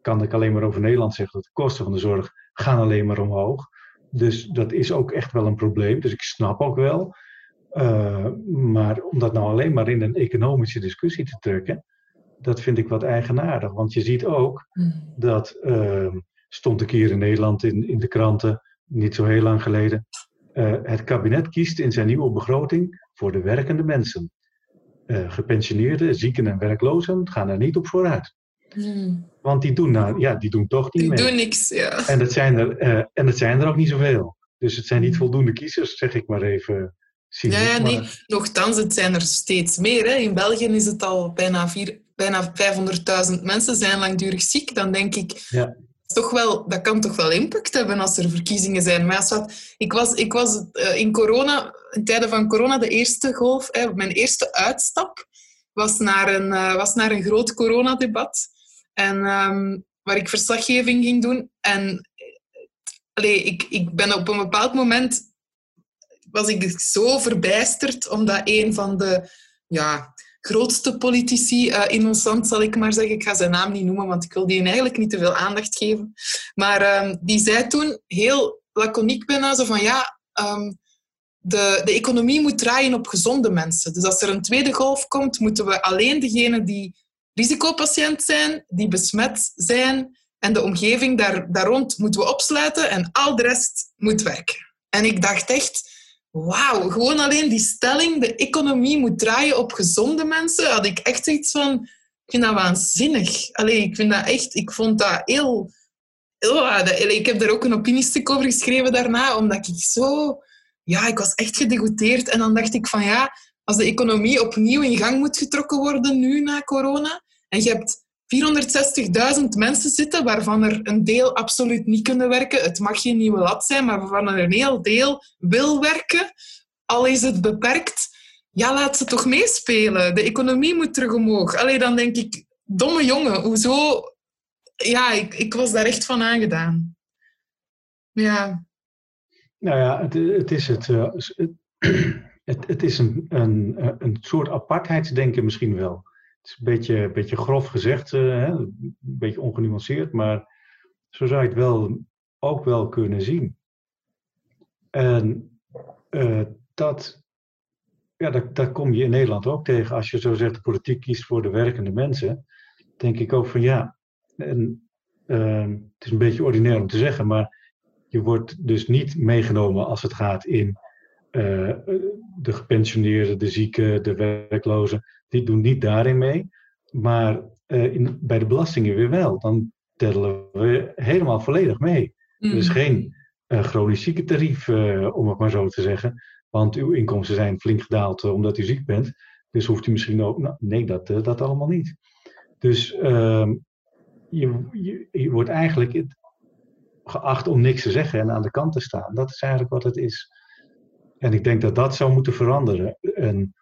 kan ik alleen maar over Nederland zeggen, dat de kosten van de zorg gaan alleen maar omhoog. Dus dat is ook echt wel een probleem. Dus ik snap ook wel. Uh, maar om dat nou alleen maar in een economische discussie te trekken, dat vind ik wat eigenaardig. Want je ziet ook hmm. dat, uh, stond een keer in Nederland in, in de kranten, niet zo heel lang geleden, uh, het kabinet kiest in zijn nieuwe begroting voor de werkende mensen uh, gepensioneerden, zieken en werklozen gaan er niet op vooruit. Hmm. Want die doen, nou, ja, die doen toch niet die mee. Die doen niks, ja. En het, zijn er, uh, en het zijn er ook niet zoveel. Dus het zijn niet hmm. voldoende kiezers, zeg ik maar even. Ja, ja, nee. Maar... Nochtans, het zijn er steeds meer. Hè. In België is het al bijna, vier, bijna 500.000 mensen zijn langdurig ziek. Dan denk ik, ja toch wel, dat kan toch wel impact hebben als er verkiezingen zijn. Maar als wat, ik was, ik was uh, in corona, in tijden van corona, de eerste golf, eh, mijn eerste uitstap was naar een, uh, was naar een groot coronadebat. En, um, waar ik verslaggeving ging doen. En allee, ik, ik ben op een bepaald moment was ik zo verbijsterd, omdat een van de ja, grootste politici uh, in ons land, zal ik maar zeggen. Ik ga zijn naam niet noemen, want ik wil die eigenlijk niet te veel aandacht geven. Maar uh, die zei toen heel laconiek bijna zo van ja, um, de, de economie moet draaien op gezonde mensen. Dus als er een tweede golf komt, moeten we alleen degenen die risicopatiënt zijn, die besmet zijn en de omgeving daar, daar rond moeten we opsluiten en al de rest moet werken. En ik dacht echt, wauw, gewoon alleen die stelling, de economie moet draaien op gezonde mensen, had ik echt iets van, ik vind dat waanzinnig. Allee, ik vind dat echt, ik vond dat heel, ik heb daar ook een opiniestuk over geschreven daarna, omdat ik zo, ja, ik was echt gedegoteerd. En dan dacht ik van, ja, als de economie opnieuw in gang moet getrokken worden nu na corona, en je hebt 460.000 mensen zitten, waarvan er een deel absoluut niet kunnen werken. Het mag geen nieuwe lat zijn, maar waarvan er een heel deel wil werken, al is het beperkt. ja, laat ze toch meespelen. De economie moet terug omhoog. Allee, dan denk ik, domme jongen, hoezo? Ja, ik, ik was daar echt van aangedaan. Ja. Nou ja, het, het is het. Uh, het, het is een, een, een soort apartheidsdenken misschien wel. Is een beetje, beetje grof gezegd, uh, hè? een beetje ongenuanceerd, maar zo zou je het wel, ook wel kunnen zien. En uh, dat, ja, dat, dat kom je in Nederland ook tegen. Als je zo zegt, de politiek kiest voor de werkende mensen, denk ik ook van ja. En, uh, het is een beetje ordinair om te zeggen, maar je wordt dus niet meegenomen als het gaat in uh, de gepensioneerden, de zieken, de werklozen. Die doen niet daarin mee. Maar uh, in, bij de belastingen weer wel. Dan tellen we helemaal volledig mee. Mm. Er is mm. geen uh, chronisch ziekentarief, om het maar zo te zeggen. Want uw inkomsten zijn flink gedaald omdat u ziek bent. Dus hoeft u misschien ook. Nou, nee, dat, dat allemaal niet. Dus ehm, je, je, je, wordt eigenlijk geacht om niks te zeggen en aan de kant te staan. Dat is eigenlijk wat het is. En ik denk dat dat zou moeten veranderen. En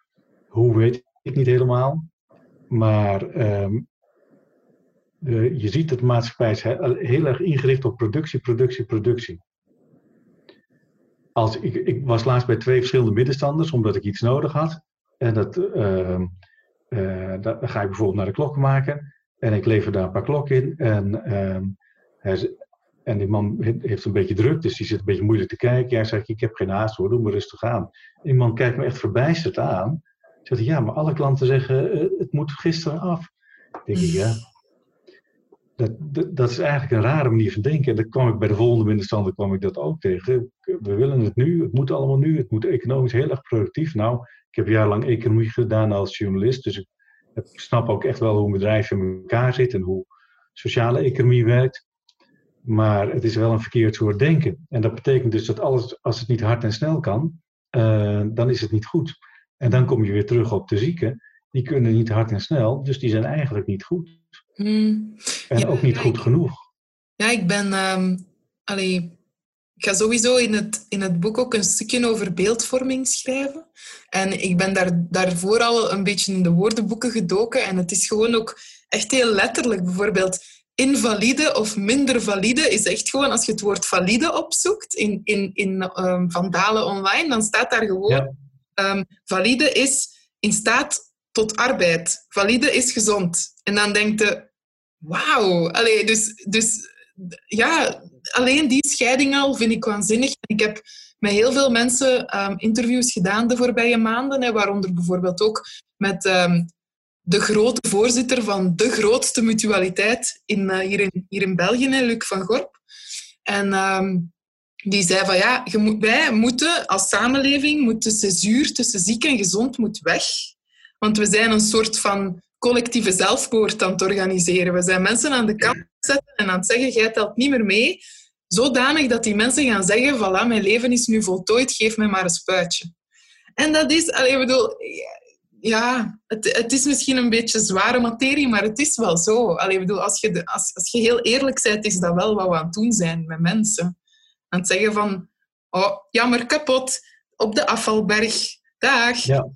hoe weet ik niet helemaal. Maar uh, je ziet dat de maatschappij is heel erg ingericht op productie, productie, productie. Als ik, ik was laatst bij twee verschillende middenstanders omdat ik iets nodig had. En dat, uh, dan ga ik bijvoorbeeld naar de klok maken. En ik lever daar een paar klokken in. En ehm, en die man heeft een beetje druk, dus die zit een beetje moeilijk te kijken. Hij zegt, ik heb geen haast hoor, doe maar rustig aan. die man kijkt me echt verbijsterd aan. Zegt ja, maar alle klanten zeggen, uh, het moet gisteren af. Denk ik, ja. Dat, dat, dat, is eigenlijk een rare manier van denken. En dan kwam ik bij de volgende middenstander kwam ik dat ook tegen. We willen het nu, het moet allemaal nu, het moet economisch heel erg productief. Nou, ik heb jarenlang economie gedaan als journalist, dus ik snap ook echt wel hoe een bedrijf in elkaar zit en hoe sociale economie werkt. Maar het is wel een verkeerd soort denken. En dat betekent dus dat alles, als het niet hard en snel kan, uh, dan is het niet goed. En dan kom je weer terug op de zieken. Die kunnen niet hard en snel, dus die zijn eigenlijk niet goed. Hmm. En ook niet goed genoeg. Ja, ik ben. Um, allee, ik ga sowieso in het, in het boek ook een stukje over beeldvorming schrijven. En ik ben daar, daarvoor al een beetje in de woordenboeken gedoken. En het is gewoon ook echt heel letterlijk. Bijvoorbeeld, invalide of minder valide is echt gewoon, als je het woord valide opzoekt in, in, in um, Vandalen online, dan staat daar gewoon, um, valide is in staat tot arbeid. Valide is gezond. En dan denkt je, wauw. Dus, dus ja, alleen die scheiding al vind ik waanzinnig. Ik heb met heel veel mensen um, interviews gedaan de voorbije maanden, hè, waaronder bijvoorbeeld ook met de grote voorzitter van de grootste mutualiteit in, uh, hier, in, hier in België, Luc van Gorp. En uh, die zei van ja, je moet, wij moeten als samenleving, moet de césuur tussen ziek en gezond moet weg. Want we zijn een soort van collectieve zelfmoord aan het organiseren. We zijn mensen aan de kant zetten en aan het zeggen, jij telt niet meer mee. Zodanig dat die mensen gaan zeggen, voilà, mijn leven is nu voltooid, geef mij maar een spuitje. En dat is, ik bedoel, ja, het, het, is misschien een beetje zware materie, maar het is wel zo. Allee, bedoel, als, je de, als, als je heel eerlijk bent, is dat wel wat we aan het doen zijn met mensen. Aan het zeggen van, oh, jammer, kapot, op de afvalberg, dag. Ja.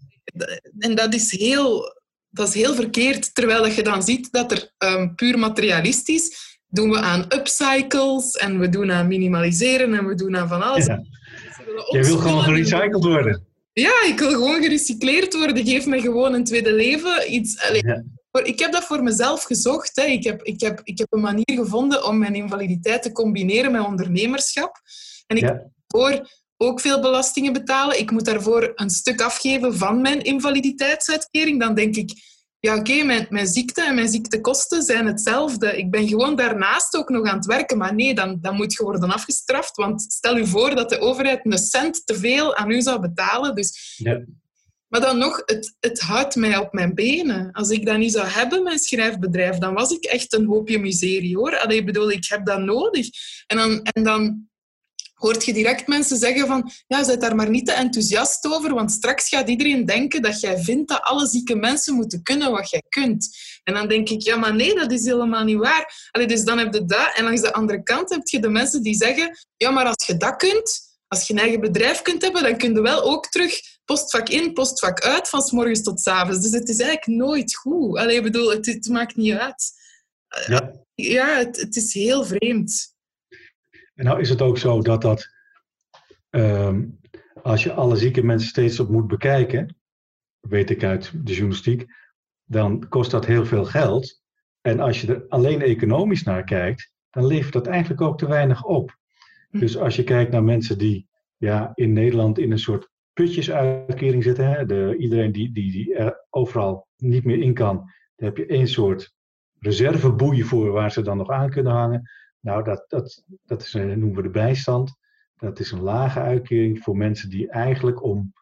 En dat is, heel, dat is heel verkeerd, terwijl je dan ziet dat er um, puur materialistisch doen we aan upcycles en we doen aan minimaliseren en we doen aan van alles. Ja. Je wil gewoon gerecycled worden. Ja, ik wil gewoon gerecycleerd worden. Geef me gewoon een tweede leven. Iets, Ik heb dat voor mezelf gezocht. Hè. Ik, heb, ik, heb, ik heb een manier gevonden om mijn invaliditeit te combineren met ondernemerschap. En ik ja. voor ook veel belastingen betalen. Ik moet daarvoor een stuk afgeven van mijn invaliditeitsuitkering. Dan denk ik, ja oké, mijn, mijn ziekte en mijn ziektekosten zijn hetzelfde. Ik ben gewoon daarnaast ook nog aan het werken. Maar nee, dan, dan moet je worden afgestraft. Want stel je voor dat de overheid een cent te veel aan u zou betalen. Dus... Ja. Maar dan nog, het, het houdt mij op mijn benen. Als ik dat niet zou hebben, mijn schrijfbedrijf, dan was ik echt een hoopje miserie, hoor. Allee, bedoel, ik heb dat nodig. En dan, en dan hoort je direct mensen zeggen van ja, zet daar maar niet te enthousiast over, want straks gaat iedereen denken dat jij vindt dat alle zieke mensen moeten kunnen wat jij kunt. En dan denk ik, ja, maar nee, dat is helemaal niet waar. Allee, dus dan heb je dat. En langs de andere kant heb je de mensen die zeggen, ja, maar als je dat kunt, als je een eigen bedrijf kunt hebben, dan kun je wel ook terug postvak in, postvak uit, van s morgens tot s avonds. Dus het is eigenlijk nooit goed. Allee, bedoel, het, het maakt niet uit. Ja, Ja, het, het is heel vreemd. en nou is het ook zo dat dat, ehm, als je alle zieke mensen steeds op moet bekijken, weet ik uit de journalistiek, dan kost dat heel veel geld. En als je er alleen economisch naar kijkt, dan levert dat eigenlijk ook te weinig op. Hm. Dus als je kijkt naar mensen die ja, in Nederland in een soort putjesuitkering zitten, hè, de, iedereen die, die, die er overal niet meer in kan, daar heb je één soort reserveboei voor waar ze dan nog aan kunnen hangen. Nou, dat, dat, dat is, een- noemen we de bijstand. Dat is een lage uitkering voor mensen die eigenlijk om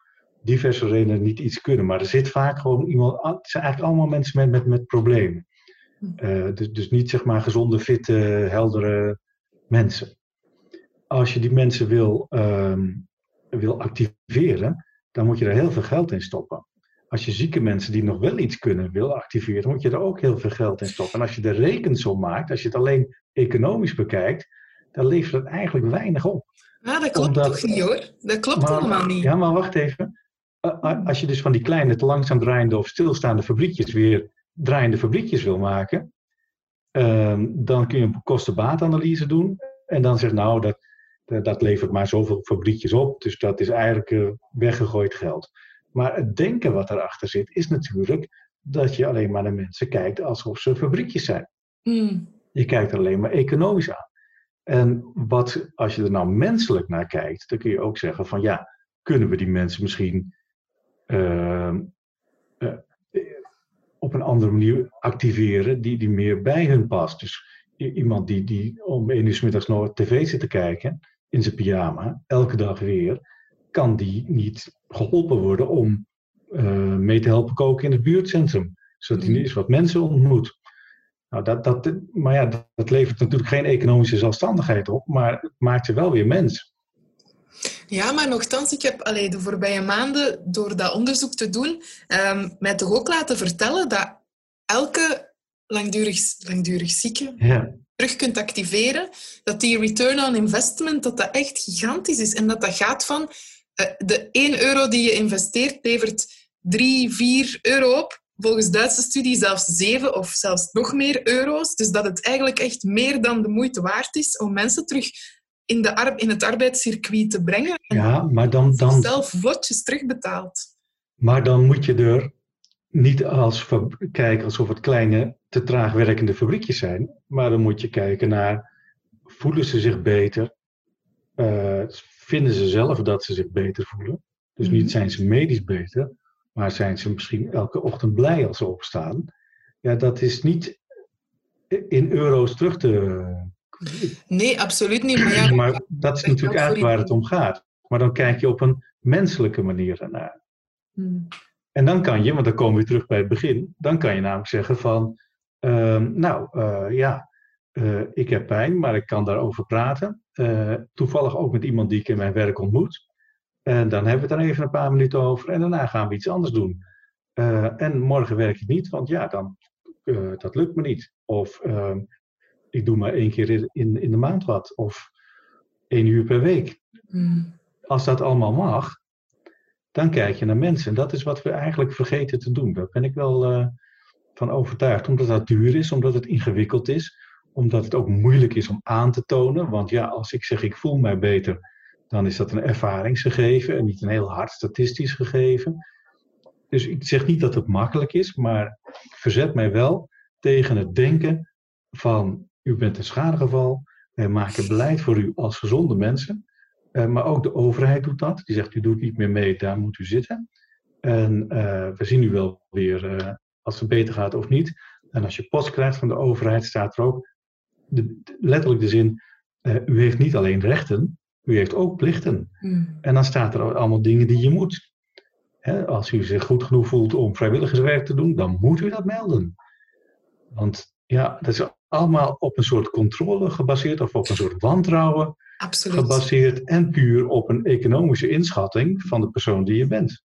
diverse redenen niet iets kunnen. Maar er zit vaak gewoon iemand. Het zijn eigenlijk allemaal mensen met, met, met problemen. Hm. Eh, dus, dus niet zeg maar gezonde, fitte, heldere mensen. Als je die mensen wil, ehm, wil activeren, dan moet je er heel veel geld in stoppen. Als je zieke mensen die nog wel iets kunnen wil activeren, moet je er ook heel veel geld in stoppen. En als je de rekensom maakt, als je het alleen economisch bekijkt, dan levert het eigenlijk weinig op. Ja, dat klopt Omdat- toch niet hoor? Dat klopt Maar- helemaal niet. Ja, maar wacht even. Als je dus van die kleine, te langzaam draaiende of stilstaande fabriekjes weer draaiende fabriekjes wil maken, ehm, dan kun je een kosten-baatanalyse doen. En dan zeg nou, dat, dat- dat levert maar zoveel fabriekjes op. Dus dat is eigenlijk eh, weggegooid geld. Maar het denken wat erachter zit, is natuurlijk dat je alleen maar naar mensen kijkt alsof ze fabriekjes zijn. Hm. Je kijkt er alleen maar economisch aan. En wat, als je er nou menselijk naar kijkt, dan kun je ook zeggen van ja, kunnen we die mensen misschien ehm, eh, op een andere manier activeren die, die meer bij hun past. Dus iemand die, die om één uur 's middags nog tv zit te kijken in zijn pyjama, elke dag weer, kan die niet geholpen worden om eh, mee te helpen koken in het buurtcentrum. Zodat hij Mhm. eens wat mensen ontmoet. Nou, dat, dat, maar ja, dat, dat levert natuurlijk geen economische zelfstandigheid op, maar het maakt ze wel weer mens. Ja, maar nogthans, ik heb allee, de voorbije maanden door dat onderzoek te doen, ehm, mij toch ook laten vertellen dat elke langdurig, langdurig zieke Ja, terug kunt activeren, dat die return on investment dat dat echt gigantisch is. En dat dat gaat van eh, de 1 euro die je investeert, levert 3, 4 euro op. Volgens Duitse studie zelfs 7 of zelfs nog meer euro's. Dus dat het eigenlijk echt meer dan de moeite waard is om mensen terug in, de in het arbeidscircuit te brengen. En ja maar, dan, dan, zelf vlotjes terugbetaald. maar dan moet je er niet als kijken alsof het kleine, te traag werkende fabriekjes zijn, maar dan moet je kijken naar, voelen ze zich beter? Eh, vinden ze zelf dat ze zich beter voelen? Dus Mhm. niet zijn ze medisch beter, maar zijn ze misschien elke ochtend blij als ze opstaan? Ja, dat is niet in euro's terug te Nee, absoluut niet. Maar ja, maar dat is natuurlijk eigenlijk waar het om gaat. Maar dan kijk je op een menselijke manier ernaar. Hmm. En dan kan je, want dan komen we terug bij het begin, dan kan je namelijk zeggen van, ehm, nou eh, ja, eh, ik heb pijn, maar ik kan daarover praten. Eh, toevallig ook met iemand die ik in mijn werk ontmoet. En dan hebben we het er even een paar minuten over en daarna gaan we iets anders doen. En morgen werk ik niet, want ja, dan, dat lukt me niet. Of ehm, ik doe maar één keer in, in, de maand wat. Of één uur per week Hmm. als dat allemaal mag, dan kijk je naar mensen. En dat is wat we eigenlijk vergeten te doen. Daar ben ik wel van overtuigd. Omdat dat duur is, omdat het ingewikkeld is, omdat het ook moeilijk is om aan te tonen. Want ja, als ik zeg ik voel mij beter, dan is dat een ervaringsgegeven en niet een heel hard statistisch gegeven. Dus ik zeg niet dat het makkelijk is, maar verzet mij wel tegen het denken van u bent een schadegeval, wij maken beleid voor u als gezonde mensen. Eh, maar ook de overheid doet dat. Die zegt, u doet niet meer mee, daar moet u zitten. En eh, we zien u wel weer eh, als het beter gaat of niet. En als je post krijgt van de overheid, staat er ook de, letterlijk de zin, eh, u heeft niet alleen rechten, u heeft ook plichten. Hmm. En dan staat er allemaal dingen die je moet. Hè, als u zich goed genoeg voelt om vrijwilligerswerk te doen, dan moet u dat melden. Want ja, dat is allemaal op een soort controle gebaseerd of op een soort wantrouwen Absoluut. gebaseerd en puur op een economische inschatting van de persoon die je bent.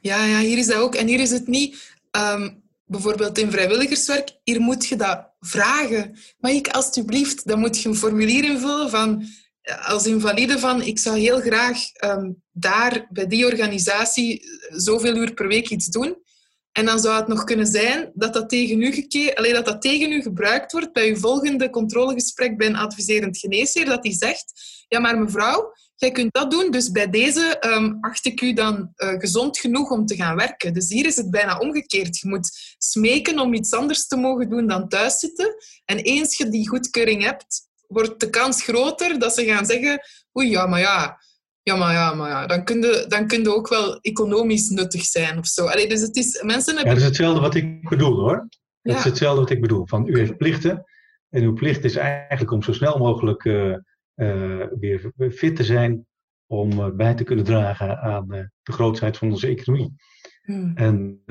Ja, ja, hier is dat ook. En hier is het niet, ehm, bijvoorbeeld in vrijwilligerswerk, hier moet je dat vragen. Mag ik alstublieft, dan moet je een formulier invullen van als invalide van ik zou heel graag ehm, daar bij die organisatie zoveel uur per week iets doen. En dan zou het nog kunnen zijn dat dat tegen u, geke- dat dat tegen u gebruikt wordt bij uw volgende controlegesprek bij een adviserend geneesheer. Dat hij zegt, ja maar mevrouw, jij kunt dat doen, dus bij deze um, acht ik u dan uh, gezond genoeg om te gaan werken. Dus hier is het bijna omgekeerd. Je moet smeken om iets anders te mogen doen dan thuiszitten. En eens je die goedkeuring hebt, wordt de kans groter dat ze gaan zeggen, oei, ja, maar ja, ja, maar ja, maar ja, dan kun je, dan kun je ook wel economisch nuttig zijn of zo. Allee, dus het is, mensen hebben... Ja, dat is hetzelfde wat ik bedoel hoor. Dat ja. is hetzelfde wat ik bedoel. Van, u heeft plichten en uw plicht is eigenlijk om zo snel mogelijk uh, weer fit te zijn om bij te kunnen dragen aan uh, de grootheid van onze economie. Hmm. En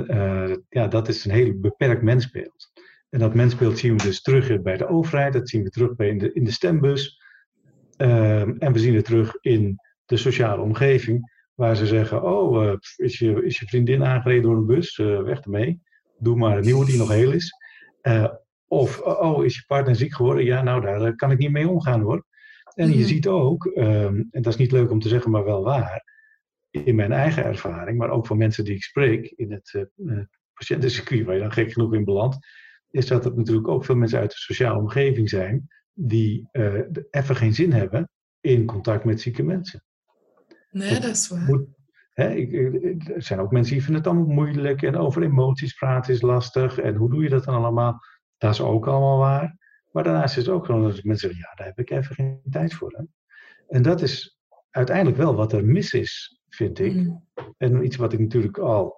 ja, dat is een heel beperkt mensbeeld. En dat mensbeeld zien we dus terug bij de overheid, dat zien we terug bij in, de, in de stembus. Ehm, en we zien het terug in de sociale omgeving, waar ze zeggen: Oh, uh, is, je, is je vriendin aangereden door een bus? Uh, weg ermee. Doe maar een nieuwe die nog heel is. Uh, of, oh, is je partner ziek geworden? Ja, nou, daar kan ik niet mee omgaan hoor. En je ziet ook, um, en dat is niet leuk om te zeggen, maar wel waar, in mijn eigen ervaring, maar ook van mensen die ik spreek in het patiëntencircuit, waar je dan gek genoeg in belandt, is dat er natuurlijk ook veel mensen uit de sociale omgeving zijn die even geen zin hebben in contact met zieke mensen. Nee, dat is waar. Moet, hè, ik, er zijn ook mensen die vinden het allemaal moeilijk en over emoties praten is lastig. En hoe doe je dat dan allemaal? Dat is ook allemaal waar. Maar daarnaast is het ook gewoon dat mensen zeggen, ja, daar heb ik even geen tijd voor. Hè? En dat is uiteindelijk wel wat er mis is, vind ik. Mm. En iets wat ik natuurlijk al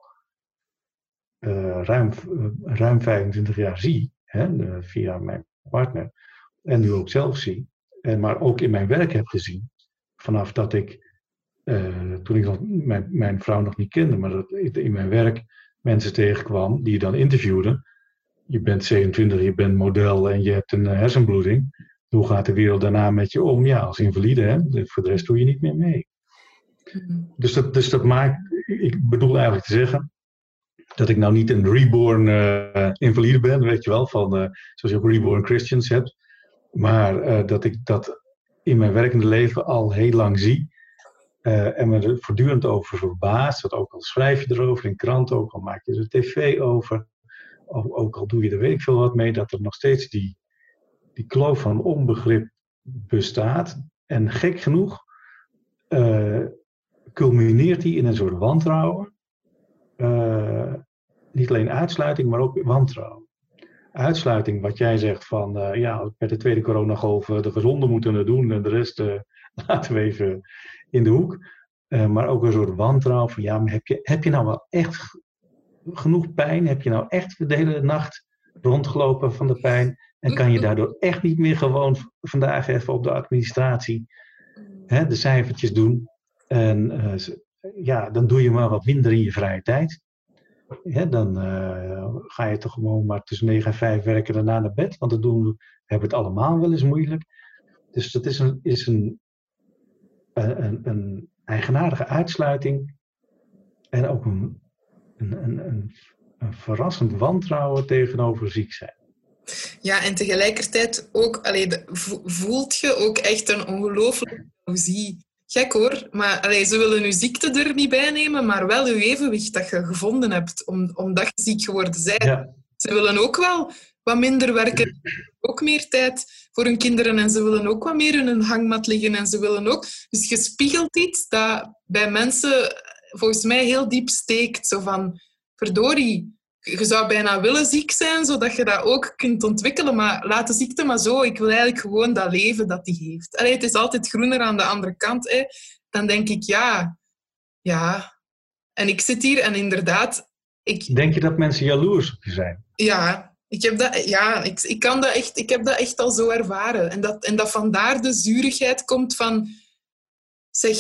uh, ruim, uh, ruim 25 jaar zie, hè, uh, via mijn partner. En nu ook zelf zie. En maar ook in mijn werk heb gezien. Vanaf dat ik uh, toen ik nog, mijn, mijn, vrouw nog niet kende, maar dat ik in mijn werk mensen tegenkwam die je dan interviewden. Je bent 27, je bent model en je hebt een uh, hersenbloeding. Hoe gaat de wereld daarna met je om? Ja, als invalide, hè? voor de rest doe je niet meer mee. Mm-hmm. Dus, dat, dus dat maakt, ik bedoel eigenlijk te zeggen, dat ik nou niet een reborn uh, invalide ben, weet je wel, van, zoals je ook reborn Christians hebt. Maar dat ik dat in mijn werkende leven al heel lang zie. En me er voortdurend over verbaasd. Dat ook al schrijf je erover in kranten, ook al maak je er tv over. Ook, al doe je er weet ik veel wat mee. Dat er nog steeds die, die kloof van onbegrip bestaat. En gek genoeg uh, culmineert die in een soort wantrouwen. Uh, niet alleen uitsluiting, maar ook wantrouwen. Uitsluiting, wat jij zegt van ja, met de tweede coronagolf de gezonde moeten het doen en de rest laten we even in de hoek. Maar ook een soort wantrouwen van ja, heb je, heb je nou wel echt genoeg pijn? Heb je nou echt de hele nacht rondgelopen van de pijn? En kan je daardoor echt niet meer gewoon vandaag even op de administratie hè, de cijfertjes doen? En uh, ja, dan doe je maar wat minder in je vrije tijd. dan uh, ga je toch gewoon maar tussen 9 en 5 werken daarna naar bed. Want dat doen we, hebben het allemaal wel eens moeilijk. Dus dat is een, is een een, een eigenaardige uitsluiting en ook een, een, een, een verrassend wantrouwen tegenover ziek zijn. Ja, en tegelijkertijd ook, allee, voelt je ook echt een ongelooflijke zie. Gek hoor, maar allee, ze willen je ziekte er niet bij nemen, maar wel je evenwicht dat je gevonden hebt, om, omdat je ziek geworden bent. Ja. Ze willen ook wel wat minder werken, ook meer tijd voor hun kinderen en ze willen ook wat meer in hun hangmat liggen en ze willen ook... Dus je spiegelt iets dat bij mensen volgens mij heel diep steekt. Zo van, verdorie, je zou bijna willen ziek zijn, zodat je dat ook kunt ontwikkelen, maar laat de ziekte maar zo. Ik wil eigenlijk gewoon dat leven dat die heeft. Allee, het is altijd groener aan de andere kant. Hè. Dan denk ik, ja, ja. En ik zit hier en inderdaad... Ik... Denk je dat mensen jaloers op je zijn? Ja, ik heb dat, ja, ik, ik, kan dat echt, ik heb dat echt al zo ervaren. En dat, en dat vandaar de zurigheid komt van... Zeg,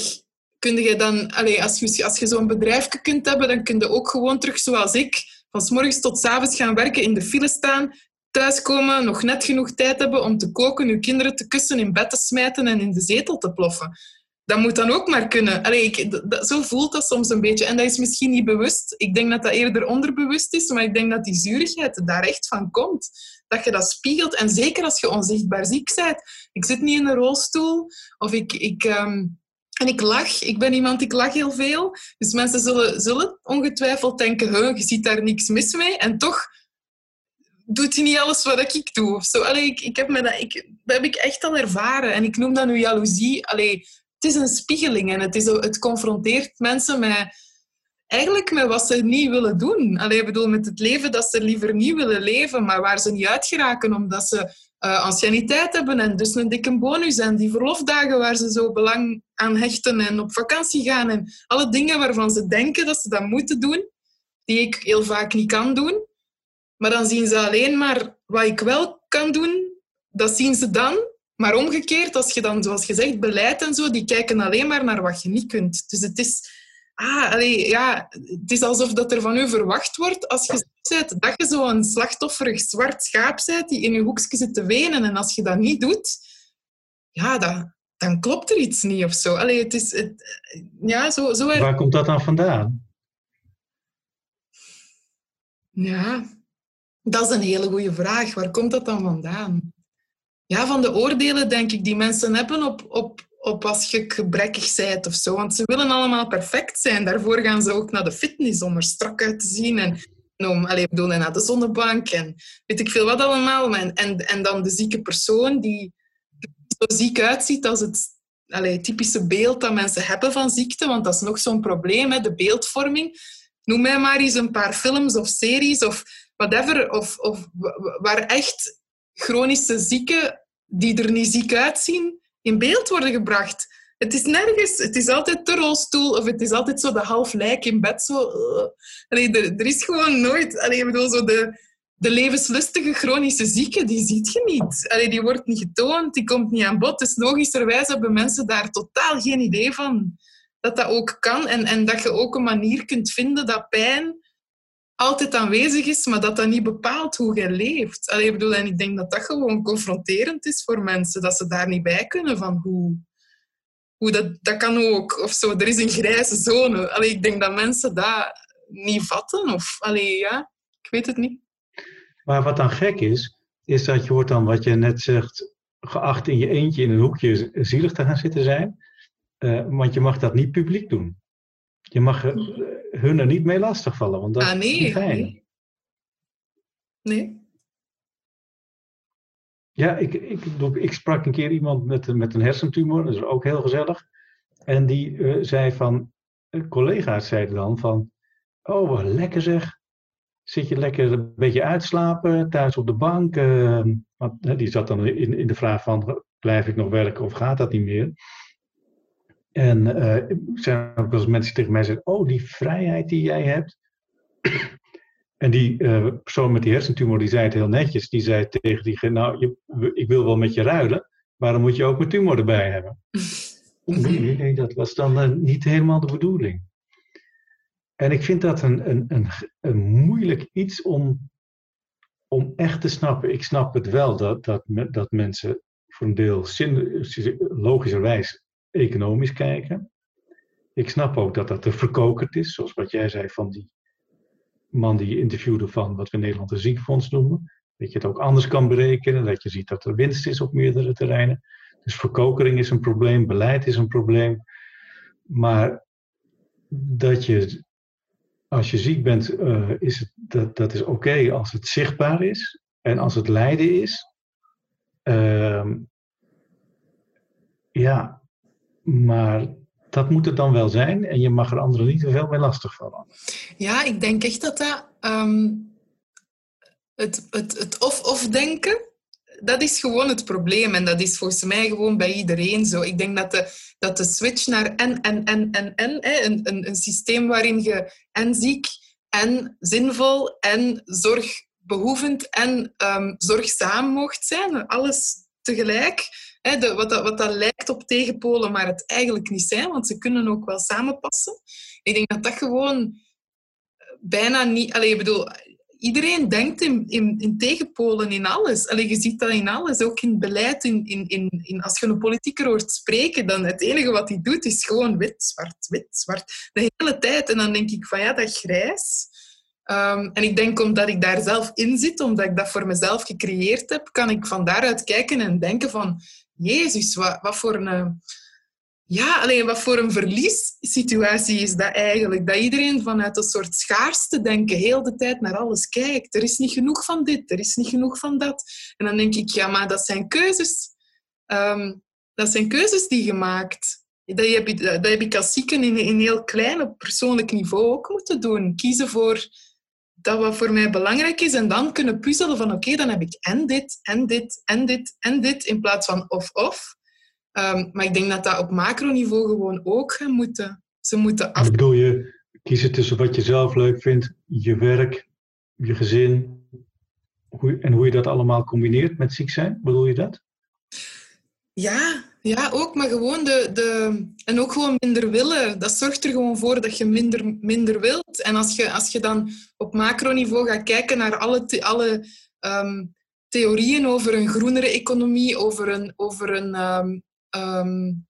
kun je dan... Als je, als je zo'n bedrijf kunt hebben, dan kun je ook gewoon terug zoals ik... Van s morgens tot s avonds gaan werken, in de file staan... Thuiskomen, nog net genoeg tijd hebben om te koken, je kinderen te kussen, in bed te smijten en in de zetel te ploffen. dat moet dan ook maar kunnen. Ik, dat, zo voelt dat soms een beetje. En dat is misschien niet bewust. Ik denk dat dat eerder onderbewust is, maar ik denk dat die zurigheid daar echt van komt. Dat je dat spiegelt. En zeker als je onzichtbaar ziek bent. Ik zit niet in een rolstoel of ik... ik ehm, en ik lach. Ik ben iemand, ik lach heel veel. Dus mensen zullen, zullen ongetwijfeld denken, je ziet daar niks mis mee. En toch doet hij niet alles wat ik doe. Zo. Ik, ik heb me dat, ik, dat heb ik echt al ervaren. En ik noem dat nu jaloezie. Allee, het is een spiegeling en het, is, het confronteert mensen met, eigenlijk met wat ze niet willen doen. Allee, bedoel, met het leven dat ze liever niet willen leven, maar waar ze niet uitgeraken omdat ze uh, anciëniteit hebben en dus een dikke bonus en die verlofdagen waar ze zo belang aan hechten en op vakantie gaan en alle dingen waarvan ze denken dat ze dat moeten doen, die ik heel vaak niet kan doen. Maar dan zien ze alleen maar wat ik wel kan doen, dat zien ze dan maar omgekeerd, als je dan, zoals je zegt, beleid en zo, die kijken alleen maar naar wat je niet kunt. Dus het is, ah, ja, het is alsof dat er van u verwacht wordt als je dat je zo'n slachtofferig zwart schaap bent die in je hoekje zit te wenen. En als je dat niet doet, ja, dat, dan klopt er iets niet of zo. Allee, het is, het, ja, zo, zo er... Waar komt dat dan vandaan? Ja, dat is een hele goede vraag. Waar komt dat dan vandaan? ja, van de oordelen, denk ik, die mensen hebben op, op, op als je gebrekkig bent of zo. Want ze willen allemaal perfect zijn. Daarvoor gaan ze ook naar de fitness om er strak uit te zien. En, om, allez, bedoel, naar de zonnebank en weet ik veel wat allemaal. En, en, en dan de zieke persoon die zo ziek uitziet als het allez, typische beeld dat mensen hebben van ziekte. Want dat is nog zo'n probleem, hè, de beeldvorming. Noem mij maar eens een paar films of series of whatever. Of, of waar echt chronische zieken die er niet ziek uitzien, in beeld worden gebracht. Het is nergens. Het is altijd de rolstoel of het is altijd zo de half lijk in bed. Zo. Allee, er, is gewoon nooit... Allee, bedoel, zo de, de levenslustige chronische zieke, die ziet je niet. Allee, die wordt niet getoond, die komt niet aan bod. Dus logischerwijs hebben mensen daar totaal geen idee van dat dat ook kan. En, en dat je ook een manier kunt vinden dat pijn altijd aanwezig is, maar dat dat niet bepaalt hoe je leeft. Allee, ik bedoel, en ik denk dat dat gewoon confronterend is voor mensen, dat ze daar niet bij kunnen van hoe, hoe dat, dat kan ook. Of zo, er is een grijze zone. Allee, ik denk dat mensen dat niet vatten. Of, allee, ja, ik weet het niet. Maar wat dan gek is, is dat je wordt dan, wat je net zegt, geacht in je eentje in een hoekje zielig te gaan zitten zijn. Uh, want je mag dat niet publiek doen. Je mag hun er niet mee lastigvallen, want dat ah, nee, is niet fijn. Nee. nee. Ja, ik, ik, ik, sprak een keer iemand met, met een hersentumor, dat is ook heel gezellig. En die uh, zei van, collega's zeiden dan van, oh wat lekker zeg. Zit je lekker een beetje uitslapen, thuis op de bank? Want, die zat dan in, in de vraag van, blijf ik nog werken of gaat dat niet meer? En uh, zijn ook wel eens mensen tegen mij zeggen: Oh, die vrijheid die jij hebt. En die uh, persoon met die hersentumor, die zei het heel netjes. Die zei tegen die: Nou, je, ik wil wel met je ruilen, maar dan moet je ook mijn tumor erbij hebben. nee, nee, dat was dan uh, niet helemaal de bedoeling. En ik vind dat een, een, een, een moeilijk iets om, om echt te snappen. Ik snap het wel dat, dat, dat mensen voor een deel zin, logischerwijs economisch kijken. Ik snap ook dat dat te verkokerd is, zoals wat jij zei van die man die je interviewde van wat we in Nederland een ziekenfonds noemen. Dat je het ook anders kan berekenen, dat je ziet dat er winst is op meerdere terreinen. Dus verkokering is een probleem, beleid is een probleem. Maar dat je, als je ziek bent, uh, is het, dat, dat is oké als het zichtbaar is. En als het lijden is, uh, ja, maar dat moet het dan wel zijn en je mag er anderen niet te veel mee lastigvallen. Ja, ik denk echt dat dat ehm, het, het, het of-of denken, dat is gewoon het probleem. En dat is volgens mij gewoon bij iedereen zo. Ik denk dat de, dat de switch naar en, en, en, en, en, een, een, een systeem waarin je en ziek en zinvol en zorgbehoevend en um, zorgzaam mocht zijn, alles tegelijk wat, dat, dat lijkt op tegenpolen, maar het eigenlijk niet zijn, want ze kunnen ook wel samenpassen. Ik denk dat dat gewoon bijna niet... Allee, ik bedoel, iedereen denkt in, in, tegenpolen in alles. Allee, je ziet dat in alles, ook in beleid. In, in, in, als je een politieker hoort spreken, dan het enige wat hij doet is gewoon wit, zwart, wit, zwart. De hele tijd. En dan denk ik van ja, dat grijs. Um, en ik denk omdat ik daar zelf in zit, omdat ik dat voor mezelf gecreëerd heb, kan ik van daaruit kijken en denken van Jezus, wat, wat voor een ja, alleen wat voor een verliessituatie is dat eigenlijk? Dat iedereen vanuit een soort schaarste denken heel de tijd naar alles kijkt. Er is niet genoeg van dit, er is niet genoeg van dat. En dan denk ik, ja, maar dat zijn keuzes. Um, dat zijn keuzes die je maakt. Dat heb, ik, dat heb ik als zieken in, in heel klein, persoonlijk niveau ook moeten doen. Kiezen voor dat wat voor mij belangrijk is en dan kunnen puzzelen van oké, dan heb ik en dit, en dit, en dit, en dit, in plaats van of-of. Um, maar ik denk dat dat op macroniveau gewoon ook gaat moeten. Ze moeten af... Bedoel je kiezen tussen wat je zelf leuk vindt, je werk, je gezin, hoe, en hoe je dat allemaal combineert met ziek zijn? Bedoel je dat? Ja, ja, ook, maar gewoon de, de... En ook gewoon minder willen. Dat zorgt er gewoon voor dat je minder, minder wilt. En als je, als je dan op macroniveau gaat kijken naar alle, alle um, theorieën over een groenere economie, over een, over een um, um,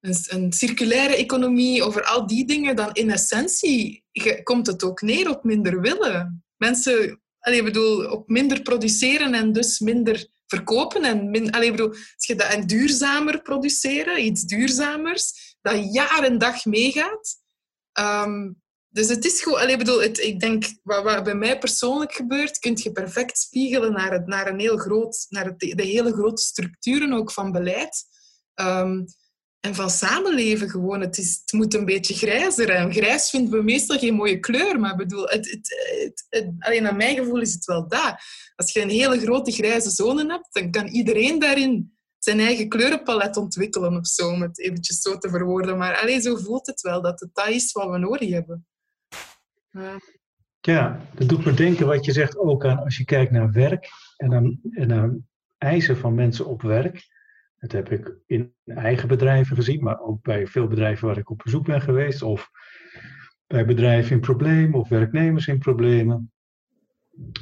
een, een, circulaire economie, over al die dingen, dan in essentie komt het ook neer op minder willen. Mensen, allee, bedoel, op minder produceren en dus minder verkopen. En min, allee, bedoel, als je dat en duurzamer produceren, iets duurzamers, dat jaar en dag meegaat. Um, dus het is gewoon, allee, bedoel, het, ik denk, wat, wat, bij mij persoonlijk gebeurt, kun je perfect spiegelen naar, het, naar, een heel groot, naar de hele grote structuren ook van beleid. Um, en van samenleven gewoon. Het, is, het moet een beetje grijzer. En grijs vinden we meestal geen mooie kleur. Maar bedoel, het, het, alleen naar mijn gevoel is het wel dat. Als je een hele grote grijze zone hebt, dan kan iedereen daarin zijn eigen kleurenpalet ontwikkelen of zo, om het eventjes zo te verwoorden. Maar alleen zo voelt het wel, dat het dat is wat we nodig hebben. Ja, dat doet me denken wat je zegt ook aan als je kijkt naar werk en naar, en naar eisen van mensen op werk. Dat heb ik in eigen bedrijven gezien, maar ook bij veel bedrijven waar ik op bezoek ben geweest. Of bij bedrijven in problemen of werknemers in problemen.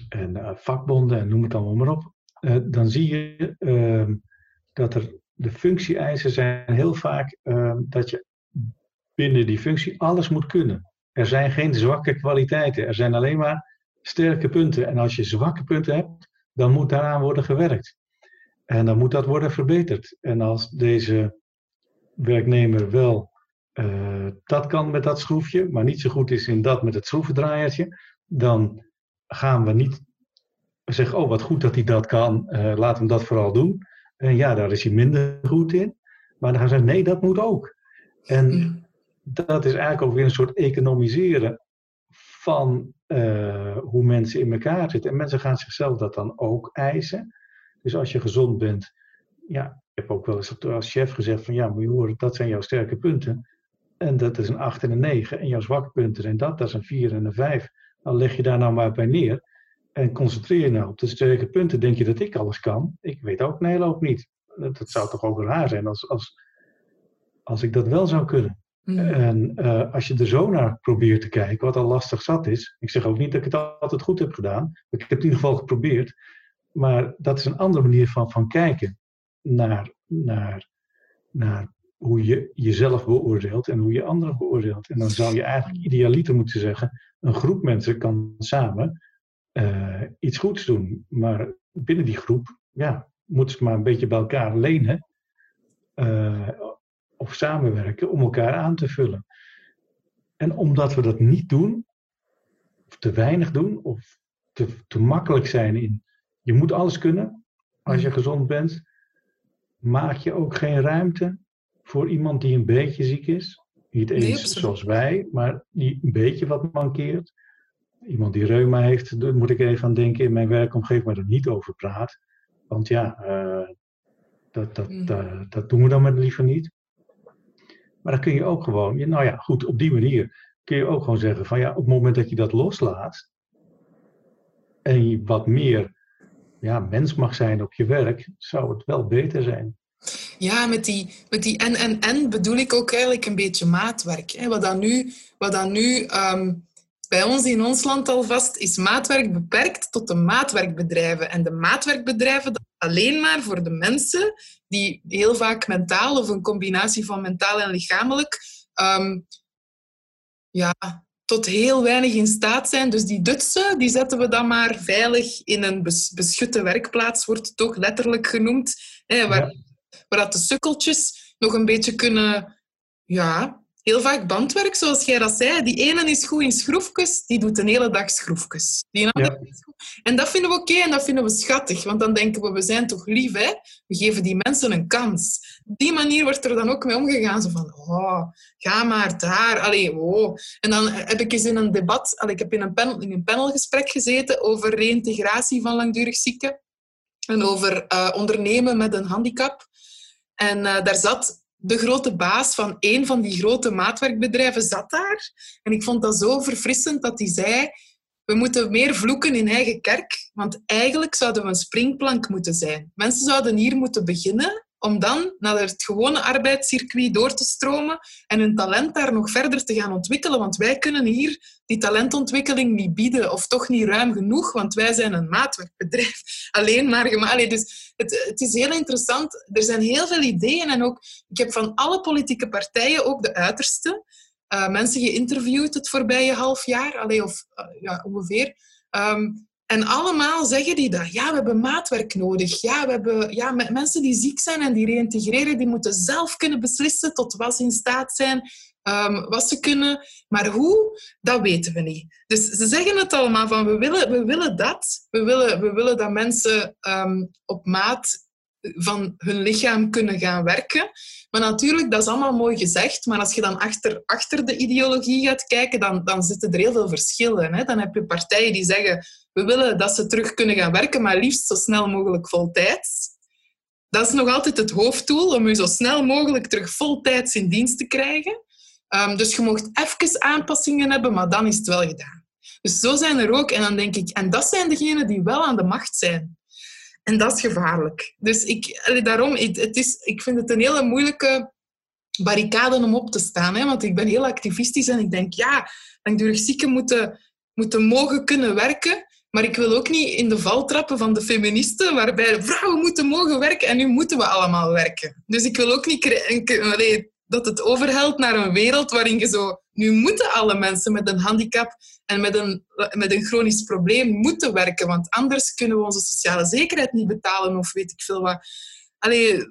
En uh, vakbonden en noem het allemaal maar op. Uh, dan zie je uh, dat er de functie-eisen zijn heel vaak ehm, dat je binnen die functie alles moet kunnen. Er zijn geen zwakke kwaliteiten. Er zijn alleen maar sterke punten. En als je zwakke punten hebt, dan moet daaraan worden gewerkt. En dan moet dat worden verbeterd. En als deze werknemer wel uh, dat kan met dat schroefje, maar niet zo goed is in dat met het schroevendraaiertje, dan gaan we niet zeggen, oh wat goed dat hij dat kan, uh, laat hem dat vooral doen. En ja, daar is hij minder goed in. Maar dan gaan ze zeggen, nee, dat moet ook. En dat is eigenlijk ook weer een soort economiseren van uh, hoe mensen in elkaar zitten. En mensen gaan zichzelf dat dan ook eisen. Dus als je gezond bent, ja, ik heb ook wel eens als chef gezegd van ja, moet je horen, dat zijn jouw sterke punten. En dat is een 8 en een 9. En jouw zwakke punten zijn dat, dat is een 4 en een 5. Dan leg je daar nou maar bij neer. En concentreer je nou op de sterke punten. Denk je dat ik alles kan? Ik weet ook een hele hoop niet. Dat, zou toch ook raar zijn als, als, als ik dat wel zou kunnen. Mm. En uh, als je er zo naar probeert te kijken, wat al lastig zat is. Ik zeg ook niet dat ik het altijd goed heb gedaan. Ik heb het in ieder geval geprobeerd. Maar dat is een andere manier van, van kijken naar, naar, naar hoe je jezelf beoordeelt en hoe je anderen beoordeelt. En dan zou je eigenlijk idealiter moeten zeggen: een groep mensen kan samen uh, iets goeds doen. Maar binnen die groep ja, moeten ze maar een beetje bij elkaar lenen uh, of samenwerken om elkaar aan te vullen. En omdat we dat niet doen, of te weinig doen, of te, te makkelijk zijn in je moet alles kunnen als je mm. gezond bent. Maak je ook geen ruimte voor iemand die een beetje ziek is. Niet eens zoals wij, maar die een beetje wat mankeert. Iemand die reuma heeft, daar moet ik even aan denken in mijn werkomgeving, maar er niet over praat. Want ja, uh, dat, dat, mm. dat, dat, doen we dan maar liever niet. Maar dan kun je ook gewoon, nou ja, goed, op die manier kun je ook gewoon zeggen van ja, op het moment dat je dat loslaat en je wat meer ja, mens mag zijn op je werk, zou het wel beter zijn. Ja, met die, met die en, en, bedoel ik ook eigenlijk een beetje maatwerk. Hè? Wat dan nu, wat dan nu um, bij ons in ons land alvast is maatwerk beperkt tot de maatwerkbedrijven. En de maatwerkbedrijven dat alleen maar voor de mensen die heel vaak mentaal of een combinatie van mentaal en lichamelijk ehm, ja, tot heel weinig in staat zijn. Dus die dutsen, die zetten we dan maar veilig in een beschutte werkplaats, wordt het toch letterlijk genoemd. Hè, waar, waar dat de sukkeltjes nog een beetje kunnen ja, heel vaak bandwerk, zoals jij dat zei. Die ene is goed in schroefjes, die doet een hele dag schroefjes. Die andere is goed. En dat vinden we oké en dat vinden we schattig, want dan denken we, we zijn toch lief, hè? We geven die mensen een kans. Op die manier wordt er dan ook mee omgegaan. Zo van, oh, ga maar daar. Allee, oh. En dan heb ik eens in een debat, allee, ik heb in een, panel, in een panelgesprek gezeten over reïntegratie van langdurig zieken en over uh, ondernemen met een handicap. En uh, daar zat de grote baas van een van die grote maatwerkbedrijven zat daar. En ik vond dat zo verfrissend dat hij zei... We moeten meer vloeken in eigen kerk, want eigenlijk zouden we een springplank moeten zijn. Mensen zouden hier moeten beginnen om dan naar het gewone arbeidscircuit door te stromen en hun talent daar nog verder te gaan ontwikkelen. Want wij kunnen hier die talentontwikkeling niet bieden of toch niet ruim genoeg, want wij zijn een maatwerkbedrijf. Alleen maar gemaakt. Dus het, het is heel interessant. Er zijn heel veel ideeën en ook, ik heb van alle politieke partijen, ook de uiterste, uh, mensen geïnterviewd het voorbije half jaar, allee, of uh, ja, ongeveer. Um, en allemaal zeggen die dat. Ja, we hebben maatwerk nodig. Ja, we hebben ja, mensen die ziek zijn en die reïntegreren, die moeten zelf kunnen beslissen tot wat ze in staat zijn, um, wat ze kunnen. Maar hoe, dat weten we niet. Dus ze zeggen het allemaal van, we willen, we willen dat. We willen, we willen dat mensen um, op maat van hun lichaam kunnen gaan werken. Maar natuurlijk, dat is allemaal mooi gezegd. Maar als je dan achter, achter de ideologie gaat kijken, dan, dan zitten er heel veel verschillen. Hè? Dan heb je partijen die zeggen, we willen dat ze terug kunnen gaan werken, maar liefst zo snel mogelijk voltijds. Dat is nog altijd het hoofddoel, om je zo snel mogelijk terug voltijds in dienst te krijgen. Um, dus je mocht even aanpassingen hebben, maar dan is het wel gedaan. Dus zo zijn er ook. En dan denk ik, en dat zijn degenen die wel aan de macht zijn. En dat is gevaarlijk. Dus ik, daarom, het is, ik vind het een hele moeilijke barricade om op te staan. Hè? Want ik ben heel activistisch en ik denk, ja, langdurig zieken moeten, moeten mogen kunnen werken. Maar ik wil ook niet in de val trappen van de feministen, waarbij vrouwen moeten mogen werken en nu moeten we allemaal werken. Dus ik wil ook niet dat het overhelt naar een wereld waarin je zo... Nu moeten alle mensen met een handicap en met een, met een chronisch probleem moeten werken, want anders kunnen we onze sociale zekerheid niet betalen of weet ik veel wat. Allee,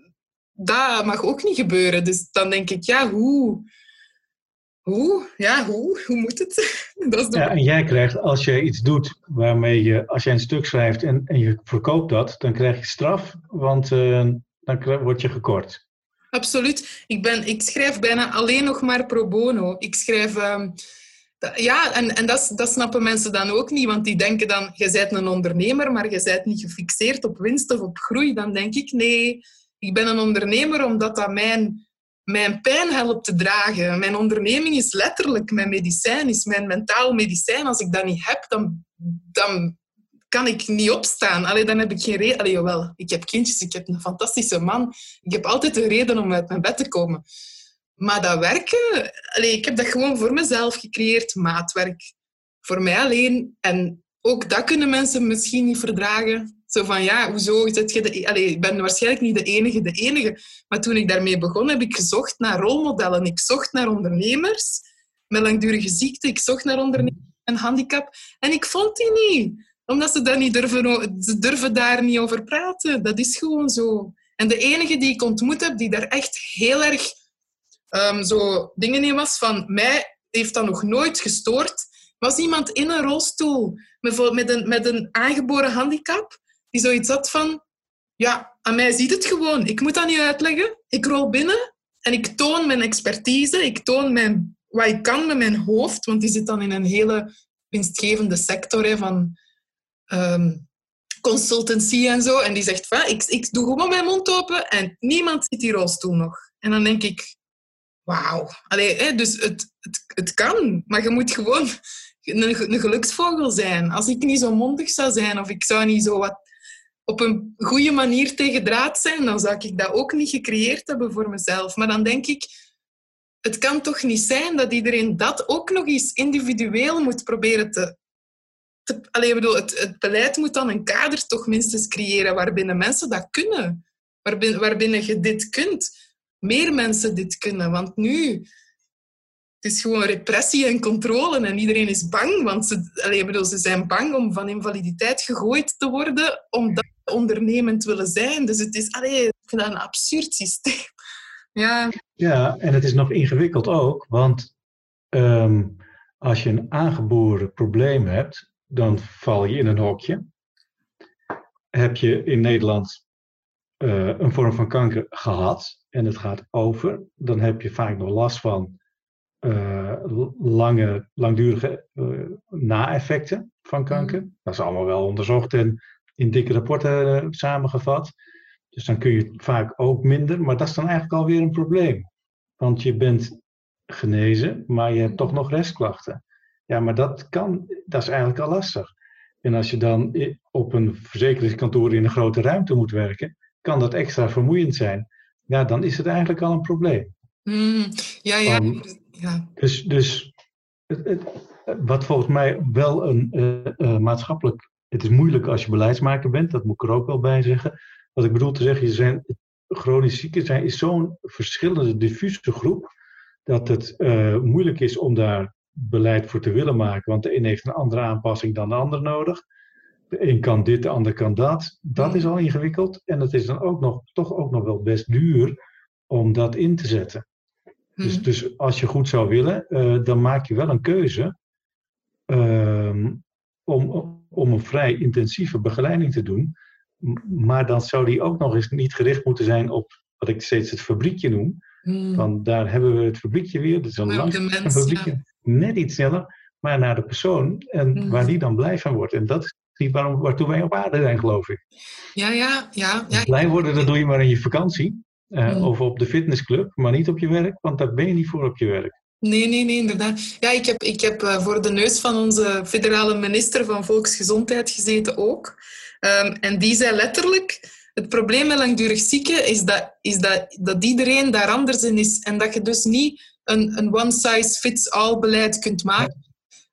dat mag ook niet gebeuren. Dus dan denk ik, ja, hoe... Hoe? Ja, hoe? Hoe moet het? Dat is de... ja, en jij krijgt, als je iets doet waarmee je, als jij een stuk schrijft en, en je verkoopt dat, dan krijg je straf, want uh, dan word je gekort. Absoluut. Ik, ben, ik schrijf bijna alleen nog maar pro bono. Ik schrijf... Uh, ja, en, en dat, dat snappen mensen dan ook niet, want die denken dan, je bent een ondernemer, maar je bent niet gefixeerd op winst of op groei. Dan denk ik, nee, ik ben een ondernemer omdat dat mijn, mijn pijn helpt te dragen. Mijn onderneming is letterlijk mijn medicijn, is mijn mentaal medicijn. Als ik dat niet heb, dan, dan kan ik niet opstaan. Allee, dan heb ik geen reden. Jawel, ik heb kindjes, ik heb een fantastische man. Ik heb altijd een reden om uit mijn bed te komen. Maar dat werken, allee, ik heb dat gewoon voor mezelf gecreëerd, maatwerk. Voor mij alleen. En ook dat kunnen mensen misschien niet verdragen. Van, ja, hoezo zit je. Allee, ik ben waarschijnlijk niet de enige, de enige. Maar toen ik daarmee begon, heb ik gezocht naar rolmodellen. Ik zocht naar ondernemers met langdurige ziekte. Ik zocht naar ondernemers met een handicap. En ik vond die niet. Omdat ze, daar niet durven, ze durven daar niet over praten. Dat is gewoon zo. En de enige die ik ontmoet heb, die daar echt heel erg um, zo dingen in was van mij heeft dat nog nooit gestoord, was iemand in een rolstoel met, een, met een aangeboren handicap die zoiets had van ja, aan mij ziet het gewoon. Ik moet dat niet uitleggen. Ik rol binnen en ik toon mijn expertise. Ik toon mijn, wat ik kan met mijn hoofd, want die zit dan in een hele winstgevende sector hè, van um, consultancy en zo. En die zegt van, ik, ik doe gewoon mijn mond open en niemand ziet die rolstoel nog. En dan denk ik, wauw. Allee, dus het, het, het kan, maar je moet gewoon een geluksvogel zijn. Als ik niet zo mondig zou zijn of ik zou niet zo wat op een goede manier tegen draad zijn, dan zou ik dat ook niet gecreëerd hebben voor mezelf. Maar dan denk ik, het kan toch niet zijn dat iedereen dat ook nog eens individueel moet proberen te... te allee, bedoel, het, het beleid moet dan een kader toch minstens creëren waarbinnen mensen dat kunnen. Waarbinnen, waarbinnen je dit kunt. Meer mensen dit kunnen. Want nu... Is gewoon repressie en controle en iedereen is bang. Want ze, bedoel, ze zijn bang om van invaliditeit gegooid te worden omdat ze ondernemend willen zijn. Dus het is allee, ik een absurd systeem. Ja. ja, en het is nog ingewikkeld ook, want ehm, als je een aangeboren probleem hebt, dan val je in een hokje. Heb je in Nederland uh, een vorm van kanker gehad en het gaat over, dan heb je vaak nog last van lange, langdurige uh, na-effecten van kanker. Mm. Dat is allemaal wel onderzocht en in dikke rapporten samengevat. Dus dan kun je vaak ook minder, maar dat is dan eigenlijk alweer een probleem. Want je bent genezen, maar je hebt toch nog restklachten. Ja, maar dat kan, dat is eigenlijk al lastig. En als je dan op een verzekeringskantoor in een grote ruimte moet werken, kan dat extra vermoeiend zijn. Ja, dan is het eigenlijk al een probleem. Mm, ja, ja. Ja. Dus, dus het, het, wat volgens mij wel een uh, uh, maatschappelijk. Het is moeilijk als je beleidsmaker bent, dat moet ik er ook wel bij zeggen. Wat ik bedoel te zeggen, zijn, chronisch zieken zijn is zo'n verschillende, diffuse groep, dat het uh, moeilijk is om daar beleid voor te willen maken. Want de een heeft een andere aanpassing dan de ander nodig. De een kan dit, de ander kan dat. Dat is al ingewikkeld. En het is dan ook nog, toch ook nog wel best duur om dat in te zetten. Dus, hmm. dus als je goed zou willen, uh, dan maak je wel een keuze uh, om, om een vrij intensieve begeleiding te doen. Maar dan zou die ook nog eens niet gericht moeten zijn op wat ik steeds het fabriekje noem. Hmm. Want daar hebben we het fabriekje weer. Dat is een langzaam fabriekje. Net iets sneller, maar naar de persoon. En hmm. waar die dan blij van wordt. En dat is niet waarom, waartoe wij op aarde zijn, geloof ik. Ja, ja, ja. ja. Blij worden, dat doe je maar in je vakantie. Uh, hmm. Of op de fitnessclub, maar niet op je werk. Want daar ben je niet voor op je werk. Nee, nee, nee, inderdaad. Ja, ik heb, ik heb uh, voor de neus van onze federale minister van Volksgezondheid gezeten ook. Um, en die zei letterlijk, het probleem met langdurig zieken is, dat, is dat, dat iedereen daar anders in is. En dat je dus niet een, een one-size-fits-all beleid kunt maken.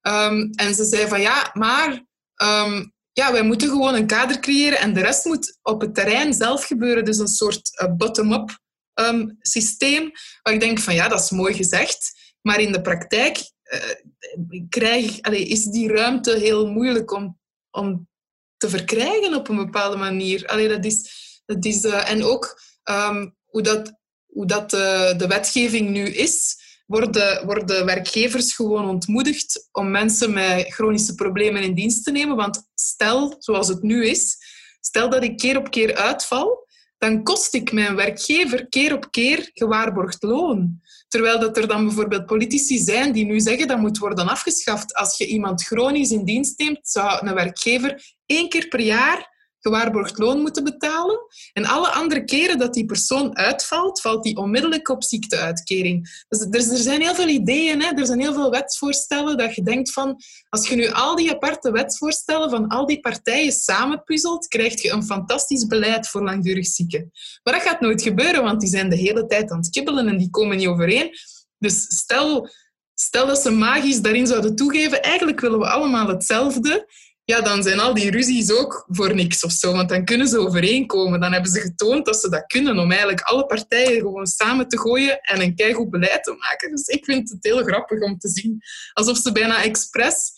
Um, en ze zei van ja, maar um, ja, wij moeten gewoon een kader creëren en de rest moet op het terrein zelf gebeuren. Dus een soort uh, bottom-up um, systeem. Waar ik denk van ja, dat is mooi gezegd. Maar in de praktijk uh, krijg, allez, is die ruimte heel moeilijk om, om te verkrijgen op een bepaalde manier. Allee, dat is, dat is, uh, en ook um, hoe dat, hoe dat de wetgeving nu is, worden, worden werkgevers gewoon ontmoedigd om mensen met chronische problemen in dienst te nemen. Want stel, zoals het nu is, stel dat ik keer op keer uitval, dan kost ik mijn werkgever keer op keer gewaarborgd loon. Terwijl dat er dan bijvoorbeeld politici zijn die nu zeggen dat moet worden afgeschaft. Als je iemand chronisch in dienst neemt, zou een werkgever één keer per jaar gewaarborgd loon moeten betalen. En alle andere keren dat die persoon uitvalt, valt die onmiddellijk op ziekteuitkering. Dus er, zijn heel veel ideeën, hè? er zijn heel veel wetsvoorstellen dat je denkt van, als je nu al die aparte wetsvoorstellen van al die partijen samenpuzzelt, krijg je een fantastisch beleid voor langdurig zieken. Maar dat gaat nooit gebeuren, want die zijn de hele tijd aan het kibbelen en die komen niet overeen. Dus stel, stel dat ze magisch daarin zouden toegeven, eigenlijk willen we allemaal hetzelfde ja, dan zijn al die ruzies ook voor niks of zo. Want dan kunnen ze overeenkomen. Dan hebben ze getoond dat ze dat kunnen om eigenlijk alle partijen gewoon samen te gooien en een keigoed beleid te maken. Dus ik vind het heel grappig om te zien. Alsof ze bijna expres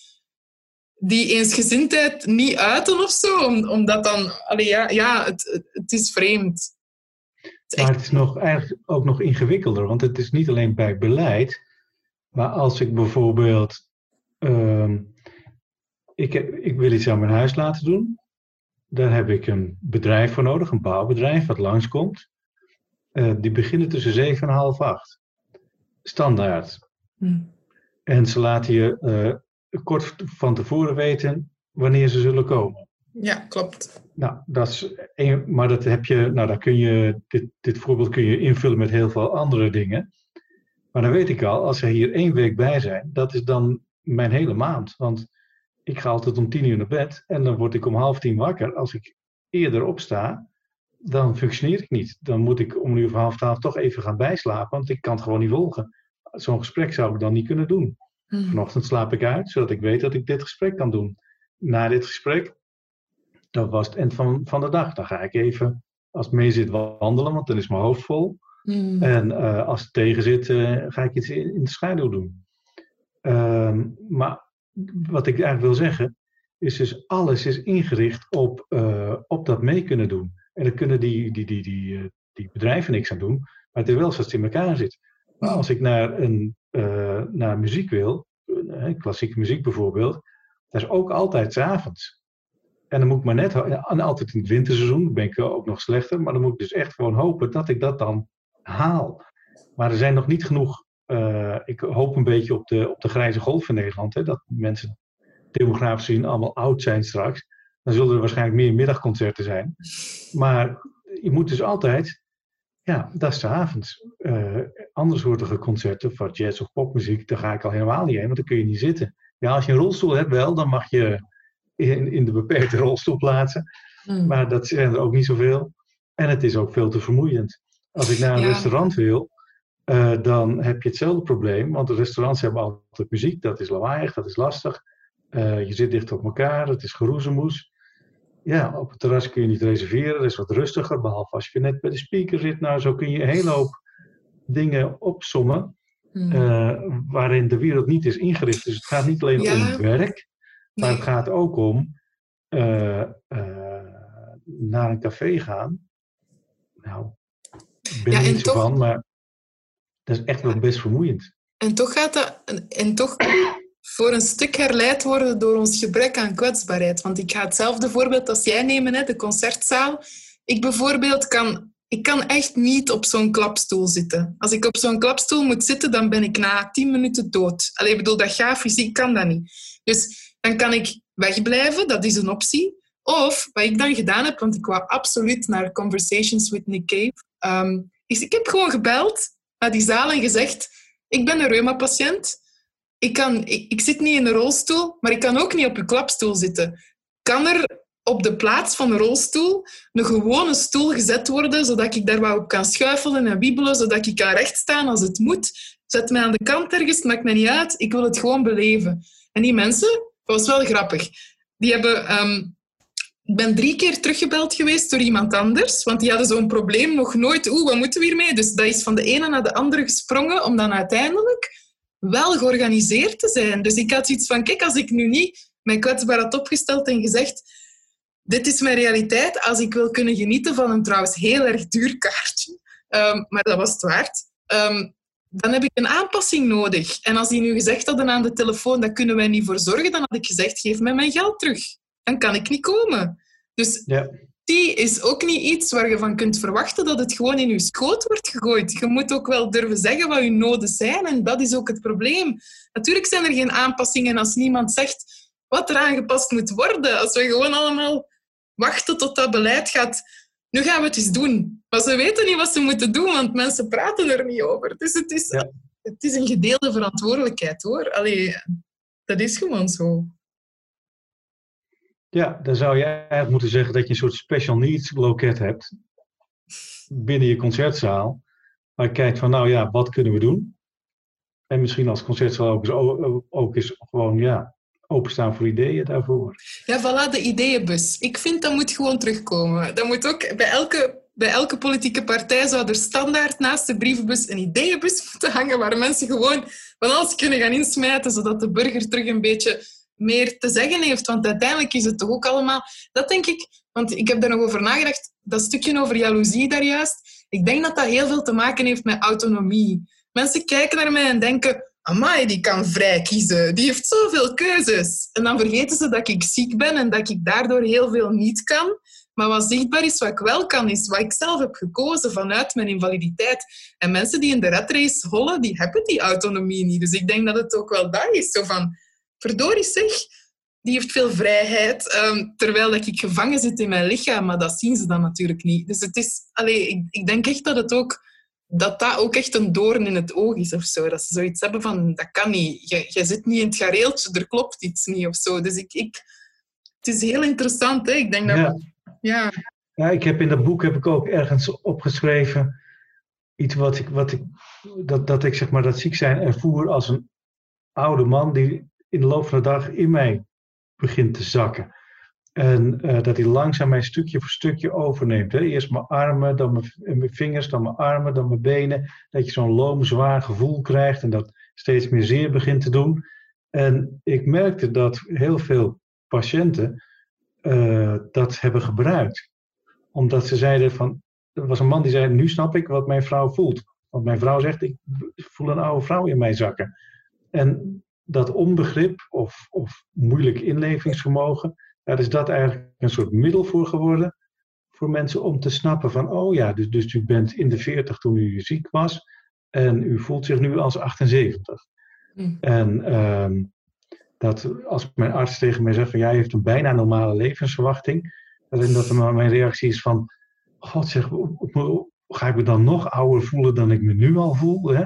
die eensgezindheid niet uiten of zo. omdat dan... Allee, ja, ja het, het is vreemd. Het is Maar het is nog, eigenlijk ook nog ingewikkelder. Want het is niet alleen bij beleid. Maar als ik bijvoorbeeld... Ehm, ik, heb, ik wil iets aan mijn huis laten doen. Daar heb ik een bedrijf voor nodig, een bouwbedrijf wat langskomt. Uh, die beginnen tussen 7 en half 8. Standaard. Hm. En ze laten je uh, kort van tevoren weten wanneer ze zullen komen. Ja, klopt. Nou, dat is een, maar dat heb je, nou, dan kun je, dit, dit voorbeeld kun je invullen met heel veel andere dingen. Maar dan weet ik al, als er hier één week bij zijn, dat is dan mijn hele maand. Want ik ga altijd om tien uur naar bed en dan word ik om half tien wakker. Als ik eerder opsta, dan functioneer ik niet. Dan moet ik om een uur of half twaalf toch even gaan bijslapen, want ik kan het gewoon niet volgen. zo'n gesprek zou ik dan niet kunnen doen. Mhm. Vanochtend slaap ik uit, zodat ik weet dat ik dit gesprek kan doen. Na dit gesprek, dat was het eind van, van de dag. Dan ga ik even, als het mee zit, wandelen, want dan is mijn hoofd vol. Mhm. En eh, als het tegen zit, eh, ga ik iets in, in de schaduw doen. Ehm, maar wat ik eigenlijk wil zeggen, is dus alles is ingericht op, eh, op dat mee kunnen doen. En dan kunnen die, die, die, die, eh, die bedrijven niks aan doen, maar het is wel zoals het in elkaar zit. Maar als ik naar, een, eh, naar muziek wil, klassieke muziek bijvoorbeeld, dat is ook altijd 's avonds. En dan moet ik maar net, en altijd in het winterseizoen ben ik ook nog slechter, maar dan moet ik dus echt gewoon hopen dat ik dat dan haal. Maar er zijn nog niet genoeg, eh, ik hoop een beetje op de, op de grijze golf in Nederland, hè, dat mensen demografisch gezien allemaal oud zijn straks. Dan zullen er waarschijnlijk meer middagconcerten zijn. Maar je moet dus altijd, ja, dat is de avonds. Eh andersoortige concerten van jazz of popmuziek, daar ga ik al helemaal niet heen, want dan kun je niet zitten. Ja, als je een rolstoel hebt wel, dan mag je in, in de beperkte rolstoel plaatsen. Mhm. Maar dat zijn er ook niet zoveel. En het is ook veel te vermoeiend. Als ik naar een Ja. restaurant wil, eh, dan heb je hetzelfde probleem. Want de restaurants hebben altijd muziek. Dat is lawaaiig, dat is lastig. Eh, je zit dicht op elkaar, het is geroezemoes. Ja, op het terras kun je niet reserveren. Dat is wat rustiger, behalve als je net bij de speaker zit. Nou, zo kun je een hele hoop dingen opsommen. Mhm. eh, waarin de wereld niet is ingericht. Dus het gaat niet alleen Ja. om het werk, maar Nee. het gaat ook om naar een café gaan. Nou, ik ben Ja, er niet zo toch- van, maar dat is echt wel best vermoeiend. En toch gaat dat en toch voor een stuk herleid worden door ons gebrek aan kwetsbaarheid. Want ik ga hetzelfde voorbeeld als jij nemen, hè, de concertzaal. Ik bijvoorbeeld kan, ik kan echt niet op zo'n klapstoel zitten. Als ik op zo'n klapstoel moet zitten, dan ben ik na tien minuten dood. Allee, bedoel, dat gaat fysiek, kan dat niet. Dus dan kan ik wegblijven, dat is een optie. Of, wat ik dan gedaan heb, want ik wou absoluut naar Conversations with Nick Cave, ehm, is ik heb gewoon gebeld die zaal en gezegd, ik ben een reuma-patiënt. Ik, kan, ik, zit niet in een rolstoel, maar ik kan ook niet op uw klapstoel zitten. Kan er op de plaats van een rolstoel een gewone stoel gezet worden, zodat ik daar wat op kan schuifelen en wiebelen, zodat ik kan rechtstaan als het moet? Zet mij aan de kant ergens, maakt mij niet uit. Ik wil het gewoon beleven. En die mensen, dat was wel grappig, die hebben... ehm, ik ben drie keer teruggebeld geweest door iemand anders, want die hadden zo'n probleem nog nooit. Oeh, wat moeten we hiermee? Dus dat is van de ene naar de andere gesprongen, om dan uiteindelijk wel georganiseerd te zijn. Dus ik had iets van, kijk, als ik nu niet mijn kwetsbaar had opgesteld en gezegd, dit is mijn realiteit, als ik wil kunnen genieten van een trouwens heel erg duur kaartje, ehm, maar dat was het waard, ehm, dan heb ik een aanpassing nodig. En als die nu gezegd hadden aan de telefoon, dat kunnen wij niet voor zorgen, dan had ik gezegd, geef mij mijn geld terug. Dan kan ik niet komen. Dus Ja, die is ook niet iets waar je van kunt verwachten dat het gewoon in je schoot wordt gegooid. Je moet ook wel durven zeggen wat je noden zijn en dat is ook het probleem. Natuurlijk zijn er geen aanpassingen als niemand zegt wat er aangepast moet worden. Als we gewoon allemaal wachten tot dat beleid gaat. Nu gaan we het eens doen. Maar ze weten niet wat ze moeten doen, want mensen praten er niet over. Dus het is, Ja. het is een gedeelde verantwoordelijkheid, hoor. Allee, dat is gewoon zo. Ja, dan zou je eigenlijk moeten zeggen dat je een soort special needs loket hebt binnen je concertzaal. Waar je kijkt van, nou ja, wat kunnen we doen? En misschien als concertzaal ook eens gewoon, ja, openstaan voor ideeën daarvoor. Ja, voilà, de ideeënbus. Ik vind dat moet gewoon terugkomen. Dat moet ook bij elke, bij elke politieke partij zou er standaard naast de brievenbus een ideeënbus moeten hangen waar mensen gewoon van alles kunnen gaan insmijten, zodat de burger terug een beetje meer te zeggen heeft. Want uiteindelijk is het toch ook allemaal... Dat denk ik, want ik heb daar nog over nagedacht, dat stukje over jaloezie daar juist. Ik denk dat dat heel veel te maken heeft met autonomie. Mensen kijken naar mij en denken... Amai, die kan vrij kiezen. Die heeft zoveel keuzes. En dan vergeten ze dat ik ziek ben en dat ik daardoor heel veel niet kan. Maar wat zichtbaar is, wat ik wel kan, is wat ik zelf heb gekozen vanuit mijn invaliditeit. En mensen die in de red race hollen, die hebben die autonomie niet. Dus ik denk dat het ook wel dat is. Zo van, verdorie zeg, die heeft veel vrijheid, ehm, terwijl dat ik gevangen zit in mijn lichaam. Maar dat zien ze dan natuurlijk niet. Dus het is, allee, ik, ik denk echt dat het ook dat dat ook echt een doorn in het oog is of zo. Dat ze zoiets hebben van, dat kan niet. Je zit niet in het gareeltje, er klopt iets niet of zo. Dus ik, ik, het is heel interessant. Hè? Ik denk dat... Ja. ja. Ja, ik heb in dat boek heb ik ook ergens opgeschreven iets wat ik, wat ik, dat, dat ik zeg maar dat ziek zijn ervoer als een oude man die in de loop van de dag in mij begint te zakken. En uh, dat hij langzaam mijn stukje voor stukje overneemt. Hè. Eerst mijn armen, dan mijn, vingers, dan mijn armen, dan mijn benen. Dat je zo'n loom, zwaar gevoel krijgt en dat steeds meer zeer begint te doen. En ik merkte dat heel veel patiënten uh, dat hebben gebruikt. Omdat ze zeiden van, er was een man die zei, nu snap ik wat mijn vrouw voelt. Want mijn vrouw zegt, ik voel een oude vrouw in mij zakken. En dat onbegrip of, of moeilijk inlevingsvermogen, daar is dat eigenlijk een soort middel voor geworden. Voor mensen om te snappen van, oh ja, dus, dus u bent in de 40 toen u ziek was. En u voelt zich nu als 78. Mm. En um, dat als mijn arts tegen mij zegt van, jij heeft een bijna normale levensverwachting. Dat, dat mijn reactie is van, god zeg, ga ik me dan nog ouder voelen dan ik me nu al voel? Hè?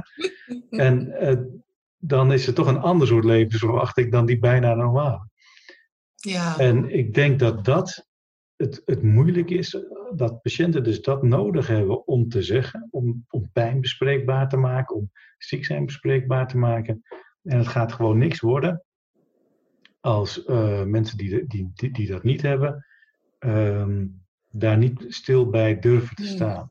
en uh, dan is het toch een ander soort levensverwachting dan die bijna normale. Ja. En ik denk dat dat het, het moeilijk is, dat patiënten dus dat nodig hebben om te zeggen, om, om pijn bespreekbaar te maken, om ziek zijn bespreekbaar te maken. En het gaat gewoon niks worden als uh, mensen die, die, die, die, dat niet hebben, um, daar niet stil bij durven te staan.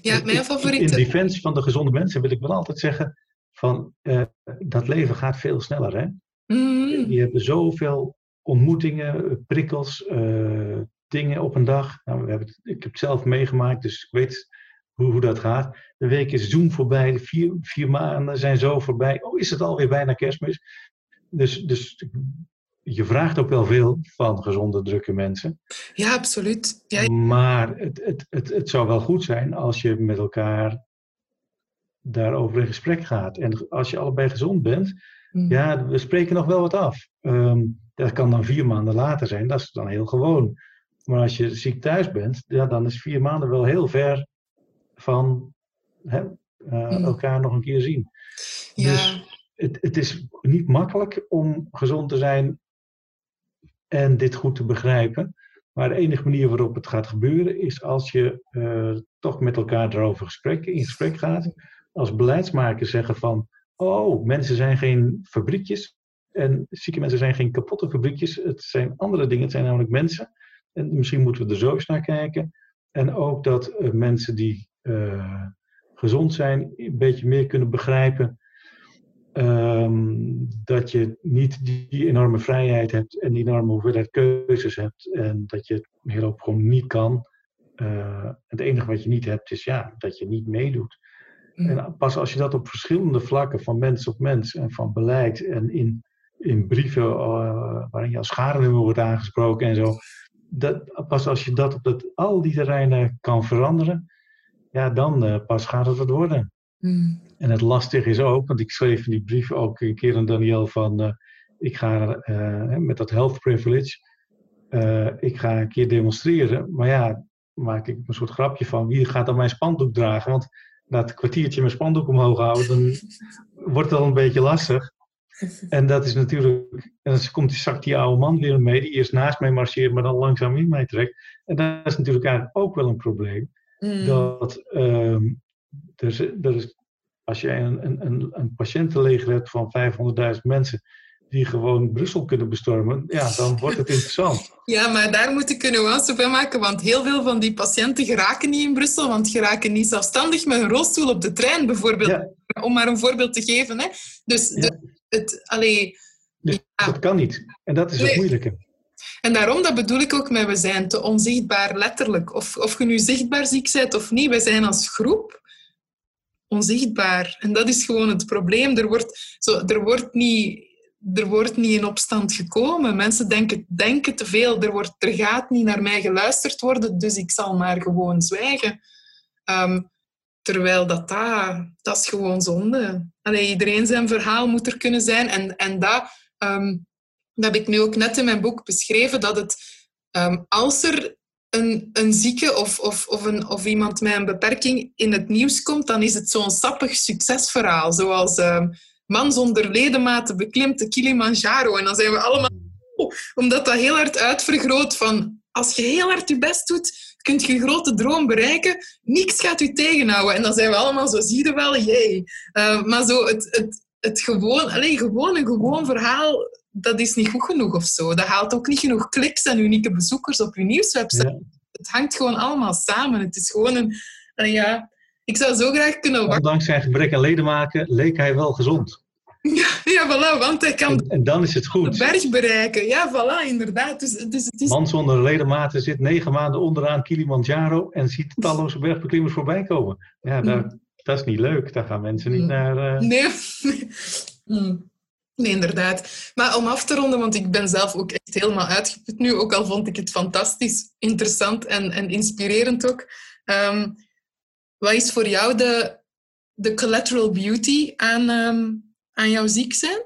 Ja, mijn favoriete... In defensie van de gezonde mensen wil ik wel altijd zeggen van uh, dat leven gaat veel sneller. Hè? Mm. Je hebt zoveel ontmoetingen, prikkels, uh, dingen op een dag. Nou, we hebben het, ik heb het zelf meegemaakt, dus ik weet hoe, hoe dat gaat. De week is Zoom voorbij, de vier, vier maanden zijn zo voorbij. Oh, is het alweer bijna kerstmis? Dus, dus je vraagt ook wel veel van gezonde, drukke mensen. Ja, absoluut. Ja. Maar het, het, het, het zou wel goed zijn als je met elkaar daarover in gesprek gaat. En als je allebei gezond bent, mm. ja, we spreken nog wel wat af. Um, dat kan dan vier maanden later zijn, dat is dan heel gewoon. Maar als je ziek thuis bent, ja, dan is vier maanden wel heel ver van hè, uh, mm. elkaar nog een keer zien. Ja. Dus het, het is niet makkelijk om gezond te zijn en dit goed te begrijpen. Maar de enige manier waarop het gaat gebeuren is als je uh, toch met elkaar erover gesprek, in gesprek gaat. Als beleidsmakers zeggen van, oh, mensen zijn geen fabriekjes en zieke mensen zijn geen kapotte fabriekjes. Het zijn andere dingen, het zijn namelijk mensen. En misschien moeten we er zo eens naar kijken. En ook dat uh, mensen die uh, gezond zijn een beetje meer kunnen begrijpen Um, dat je niet die enorme vrijheid hebt en die enorme hoeveelheid keuzes hebt. En dat je het heel gewoon niet kan. Uh, het enige wat je niet hebt is ja, dat je niet meedoet. Mm. En pas als je dat op verschillende vlakken, van mens op mens en van beleid en in, in brieven uh, waarin je als schadenummer wordt aangesproken en zo. Dat, pas als je dat op dat, al die terreinen kan veranderen, ja, dan uh, pas gaat het wat worden. Mm. En het lastige is ook, want ik schreef in die brief ook een keer aan Daniel van, uh, ik ga met dat health privilege, ik ga een keer demonstreren. Maar ja, maak ik een soort grapje van, wie gaat dan mijn spandoek dragen? Want na het kwartiertje mijn spandoek omhoog houden, dan wordt het al een beetje lastig. En dat is natuurlijk, en dan komt die zak die oude man weer mee, die eerst naast mij marcheert, maar dan langzaam in mij trekt. En dat is natuurlijk eigenlijk ook wel een probleem. Mm. Dat um, er, er is als je een, een, een patiëntenleger hebt van 500.000 mensen die gewoon Brussel kunnen bestormen, ja, dan wordt het interessant. Ja, maar daar moet ik een nuance van maken, want heel veel van die patiënten geraken niet in Brussel, want geraken niet zelfstandig met een rolstoel op de trein, bijvoorbeeld. Om maar een voorbeeld te geven. Hè. Dus het, allee, dus dat kan niet. En dat is het moeilijke. En daarom, dat bedoel ik ook met we zijn te onzichtbaar, letterlijk. Of, of je nu zichtbaar ziek bent of niet, we zijn als groep onzichtbaar. En dat is gewoon het probleem. Er wordt, zo, er wordt, niet, er wordt niet in opstand gekomen. Mensen denken, denken te veel. Er, wordt, er gaat niet naar mij geluisterd worden, dus ik zal maar gewoon zwijgen. Ehm, terwijl dat, dat, is gewoon zonde. Iedereen zijn verhaal moet er kunnen zijn. En, en dat, um, dat heb ik nu ook net in mijn boek beschreven, dat het, um, als er een, een zieke of, of, of, een, of iemand met een beperking in het nieuws komt, dan is het zo'n sappig succesverhaal. Zoals man zonder ledematen beklimt de Kilimanjaro. En dan zijn we allemaal... Oh, omdat dat heel hard uitvergroot van als je heel hard je best doet, kun je grote droom bereiken. Niks gaat u tegenhouden. En dan zijn we allemaal zo, zie je wel, jee. Uh, maar zo het, het, het gewoon, alleen gewoon een gewoon verhaal, dat is niet goed genoeg of zo. Dat haalt ook niet genoeg kliks en unieke bezoekers op je nieuwswebsite. Het hangt gewoon allemaal samen. Het is gewoon een... ja, ik zou zo graag kunnen wachten. Ondanks zijn gebrek aan ledemaken leek hij wel gezond. Ja, voilà, want hij kan en, dan is het goed. de berg bereiken. Ja, voilà, inderdaad. Dus, dus het is... Man zonder ledematen zit negen maanden onderaan Kilimanjaro en ziet talloze bergbeklimmers voorbij komen. Ja, mm. dat is niet leuk. Daar gaan mensen niet mm. naar... Uh... Nee. mm. Nee, inderdaad. Maar om af te ronden, want ik ben zelf ook echt helemaal uitgeput nu, ook al vond ik het fantastisch, interessant en, en inspirerend ook. Um, wat is voor jou de, de collateral beauty aan, um, aan jouw ziek zijn?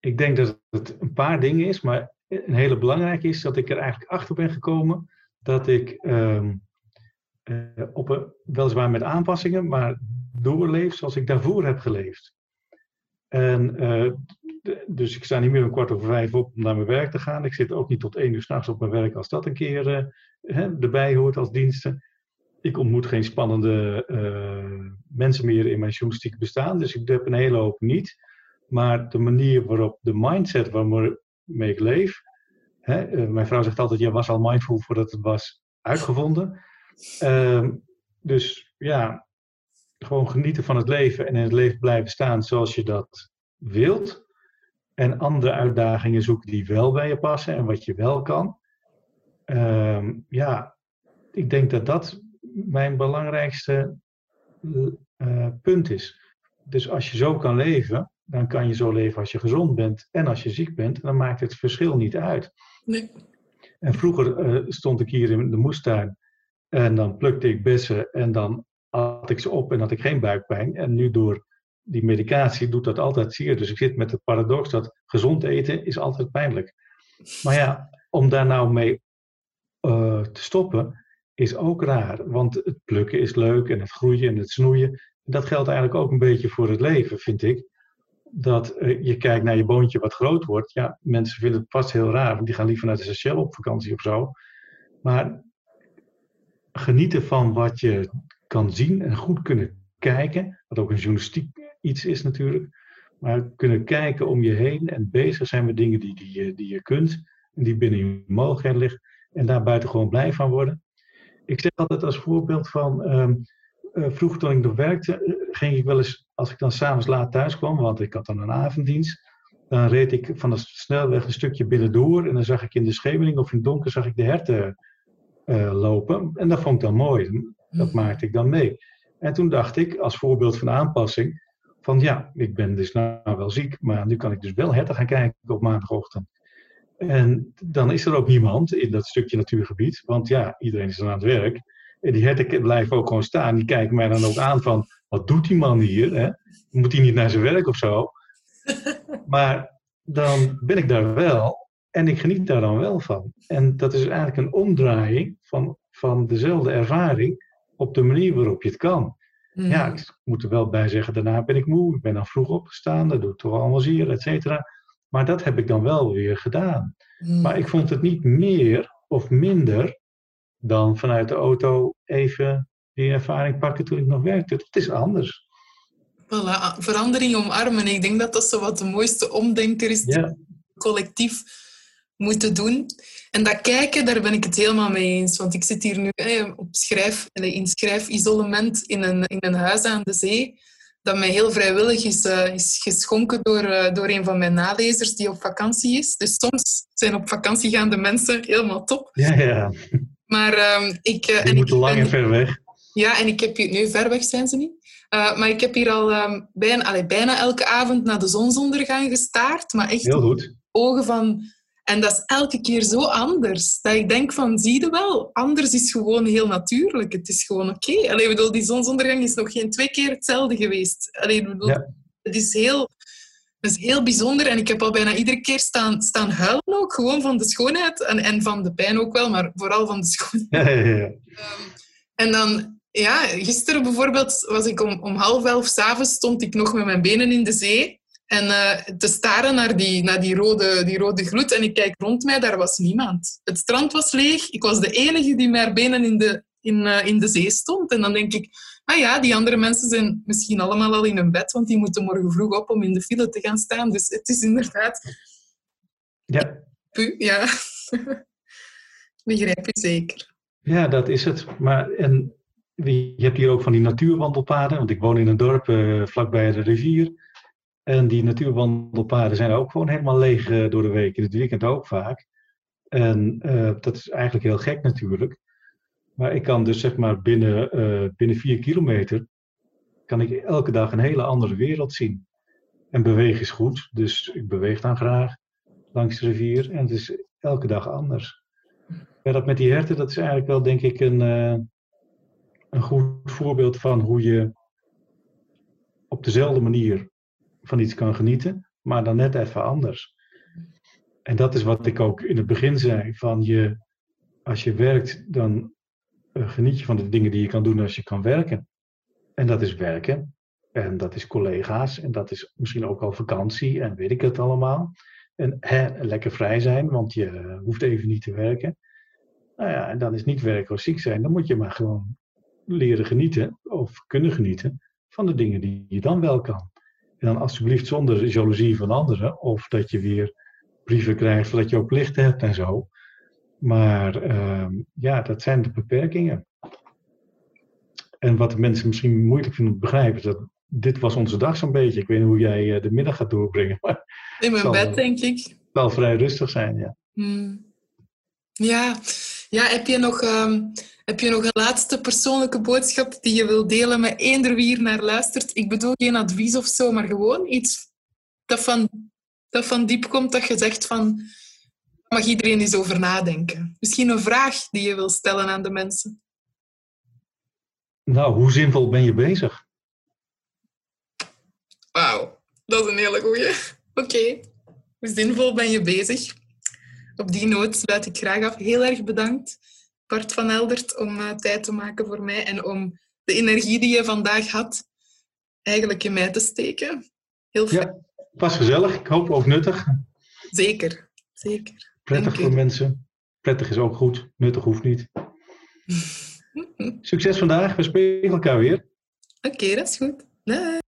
Ik denk dat het een paar dingen is, maar een hele belangrijke is dat ik er eigenlijk achter ben gekomen dat ik um, uh, op een, weliswaar met aanpassingen, maar doorleef zoals ik daarvoor heb geleefd. En uh, dus ik sta niet meer om kwart over vijf op om naar mijn werk te gaan. Ik zit ook niet tot één uur s'nachts op mijn werk als dat een keer uh, hè, erbij hoort als diensten ik ontmoet geen spannende uh, mensen meer in mijn journalistieke bestaan. Dus ik heb een hele hoop niet. Maar de manier waarop, de mindset waarmee ik leef. Hè, uh, mijn vrouw zegt altijd, je was al mindful voordat het was uitgevonden. Uh, dus ja, gewoon genieten van het leven en in het leven blijven staan zoals je dat wilt. En andere uitdagingen zoeken die wel bij je passen en wat je wel kan. Ehm, ja, ik denk dat dat mijn belangrijkste uh, punt is. Dus als je zo kan leven, dan kan je zo leven als je gezond bent en als je ziek bent. Dan maakt het verschil niet uit. Nee. En vroeger uh, stond ik hier in de moestuin en dan plukte ik bessen en dan had ik ze op en had ik geen buikpijn. En nu door die medicatie doet dat altijd zeer. Dus ik zit met het paradox dat gezond eten is altijd pijnlijk. Maar ja, om daar nou mee uh, te stoppen, is ook raar. Want het plukken is leuk en het groeien en het snoeien. Dat geldt eigenlijk ook een beetje voor het leven, vind ik. Dat uh, je kijkt naar je boontje wat groot wordt. Ja, mensen vinden het vast heel raar, want die gaan liever naar de Seychelles op vakantie of zo. Maar genieten van wat je kan zien en goed kunnen kijken, wat ook een journalistiek iets is natuurlijk. Maar kunnen kijken om je heen en bezig zijn met dingen die, die, die, je kunt en die binnen je mogelijkheden liggen. En daar buiten gewoon blij van worden ik zeg altijd als voorbeeld van, um, uh, vroeger toen ik nog werkte, eh, ging ik wel eens, als ik dan s'avonds laat thuis kwam, want ik had dan een avonddienst, dan reed ik van de snelweg een stukje binnendoor en dan zag ik in de schemering of in het donker zag ik de herten uh, lopen. En dat vond ik dan mooi. Dat hmm. maakte ik dan mee. En toen dacht ik, als voorbeeld van aanpassing, van ja, ik ben dus nou wel ziek, maar nu kan ik dus wel herten gaan kijken op maandagochtend. En dan is er ook niemand in dat stukje natuurgebied, want ja, iedereen is dan aan het werk. En die herten blijven ook gewoon staan. Die kijken mij dan ook aan van, wat doet die man hier? Hè? Moet hij niet naar zijn werk of zo? Maar dan ben ik daar wel en ik geniet daar dan wel van. En dat is eigenlijk een omdraaiing van, van dezelfde ervaring op de manier waarop je het kan. Mm. Ja, ik moet er wel bij zeggen, daarna ben ik moe, ik ben dan vroeg opgestaan, dat doet toch allemaal zeer, et cetera. Maar dat heb ik dan wel weer gedaan. Hmm. Maar ik vond het niet meer of minder dan vanuit de auto even die ervaring pakken toen ik nog werkte. Dat is anders. Voilà, verandering omarmen. Ik denk dat dat zo wat de mooiste omdenker is die we collectief moeten doen. En dat kijken, daar ben ik het helemaal mee eens. Want ik zit hier nu op schrijf, in schrijfisolement in een, in een huis aan de zee dat mij heel vrijwillig is, uh, is geschonken door, uh, door een van mijn nalezers die op vakantie is. Dus soms zijn op vakantie gaande mensen helemaal top. Ja, ja. Maar um, ik... Uh, die en ik lang en ver weg. Ja, en ik heb hier... Nu, ver weg zijn ze niet. maar ik heb hier al um, bijna, allee, bijna elke avond naar de zonsondergang gestaard. Maar echt heel goed. ogen van en dat is elke keer zo anders. Dat ik denk van, zie je wel, anders is gewoon heel natuurlijk. Het is gewoon oké. Okay. Allee, bedoel, die zonsondergang is nog geen twee keer hetzelfde geweest. Allee, bedoel, Het is heel, het is heel bijzonder. En ik heb al bijna iedere keer staan, staan huilen ook. Gewoon van de schoonheid. En, en van de pijn ook wel, maar vooral van de schoonheid. Ja, ja, ja. Um, en dan, ja, gisteren bijvoorbeeld was ik om, om half elf s'avonds stond ik nog met mijn benen in de zee. En uh, te staren naar, die, naar die, rode, die rode gloed. En ik kijk rond mij, daar was niemand. Het strand was leeg. Ik was de enige die met haar benen in de, in, uh, in de zee stond. En dan denk ik, ah ja, die andere mensen zijn misschien allemaal al in hun bed, want die moeten morgen vroeg op om in de file te gaan staan. Dus het is inderdaad... Ja. Ja. Begrijp je zeker. Ja, dat is het. Maar en je hebt hier ook van die natuurwandelpaden, want ik woon in een dorp uh, vlakbij de rivier. En die natuurwandelpaden zijn ook gewoon helemaal leeg uh, door de week. In het weekend ook vaak. En uh, dat is eigenlijk heel gek natuurlijk. Maar ik kan dus zeg maar binnen, binnen vier kilometer, kan ik elke dag een hele andere wereld zien. En bewegen is goed, dus ik beweeg dan graag langs de rivier. En het is elke dag anders. Ja, dat met die herten, dat is eigenlijk wel denk ik een, een goed voorbeeld van hoe je op dezelfde manier van iets kan genieten, maar dan net even anders. En dat is wat ik ook in het begin zei: van je, als je werkt, dan uh, geniet je van de dingen die je kan doen als je kan werken. En dat is werken, en dat is collega's, en dat is misschien ook al vakantie, en weet ik het allemaal. En hè, lekker vrij zijn, want je hoeft even niet te werken. Nou ja, en dan is niet werken of ziek zijn, dan moet je maar gewoon leren genieten of kunnen genieten van de dingen die je dan wel kan. En dan alsjeblieft zonder jaloezie van anderen of dat je weer brieven krijgt dat je ook plichten hebt en zo. Maar uh, ja, dat zijn de beperkingen. En wat de mensen misschien moeilijk vinden te begrijpen, is dat dit was onze dag zo'n beetje. Ik weet niet hoe jij eh, de middag gaat doorbrengen. Maar In mijn bed, denk ik. Zal vrij rustig zijn, ja. Hmm. Ja. Ja, heb je nog um, heb je nog een laatste persoonlijke boodschap die je wilt delen met eender wie hier naar luistert? Ik bedoel geen advies of zo, maar gewoon iets dat van, dat van diep komt, dat je zegt van... Mag iedereen eens over nadenken? Misschien een vraag die je wil stellen aan de mensen. Nou, hoe zinvol ben je bezig? Wauw, dat is een hele goeie. Oké, hoe zinvol ben je bezig? Op die noot sluit ik graag af. Heel erg bedankt Bart van Eldert om uh, tijd te maken voor mij en om de energie die je vandaag had eigenlijk in mij te steken. Heel fijn. Ja, was gezellig. Ik hoop ook nuttig. Zeker, zeker. Prettig Dank voor u. mensen. Prettig is ook goed. Nuttig hoeft niet. Succes vandaag. We spreken elkaar weer. Oké, okay, dat is goed. Doei.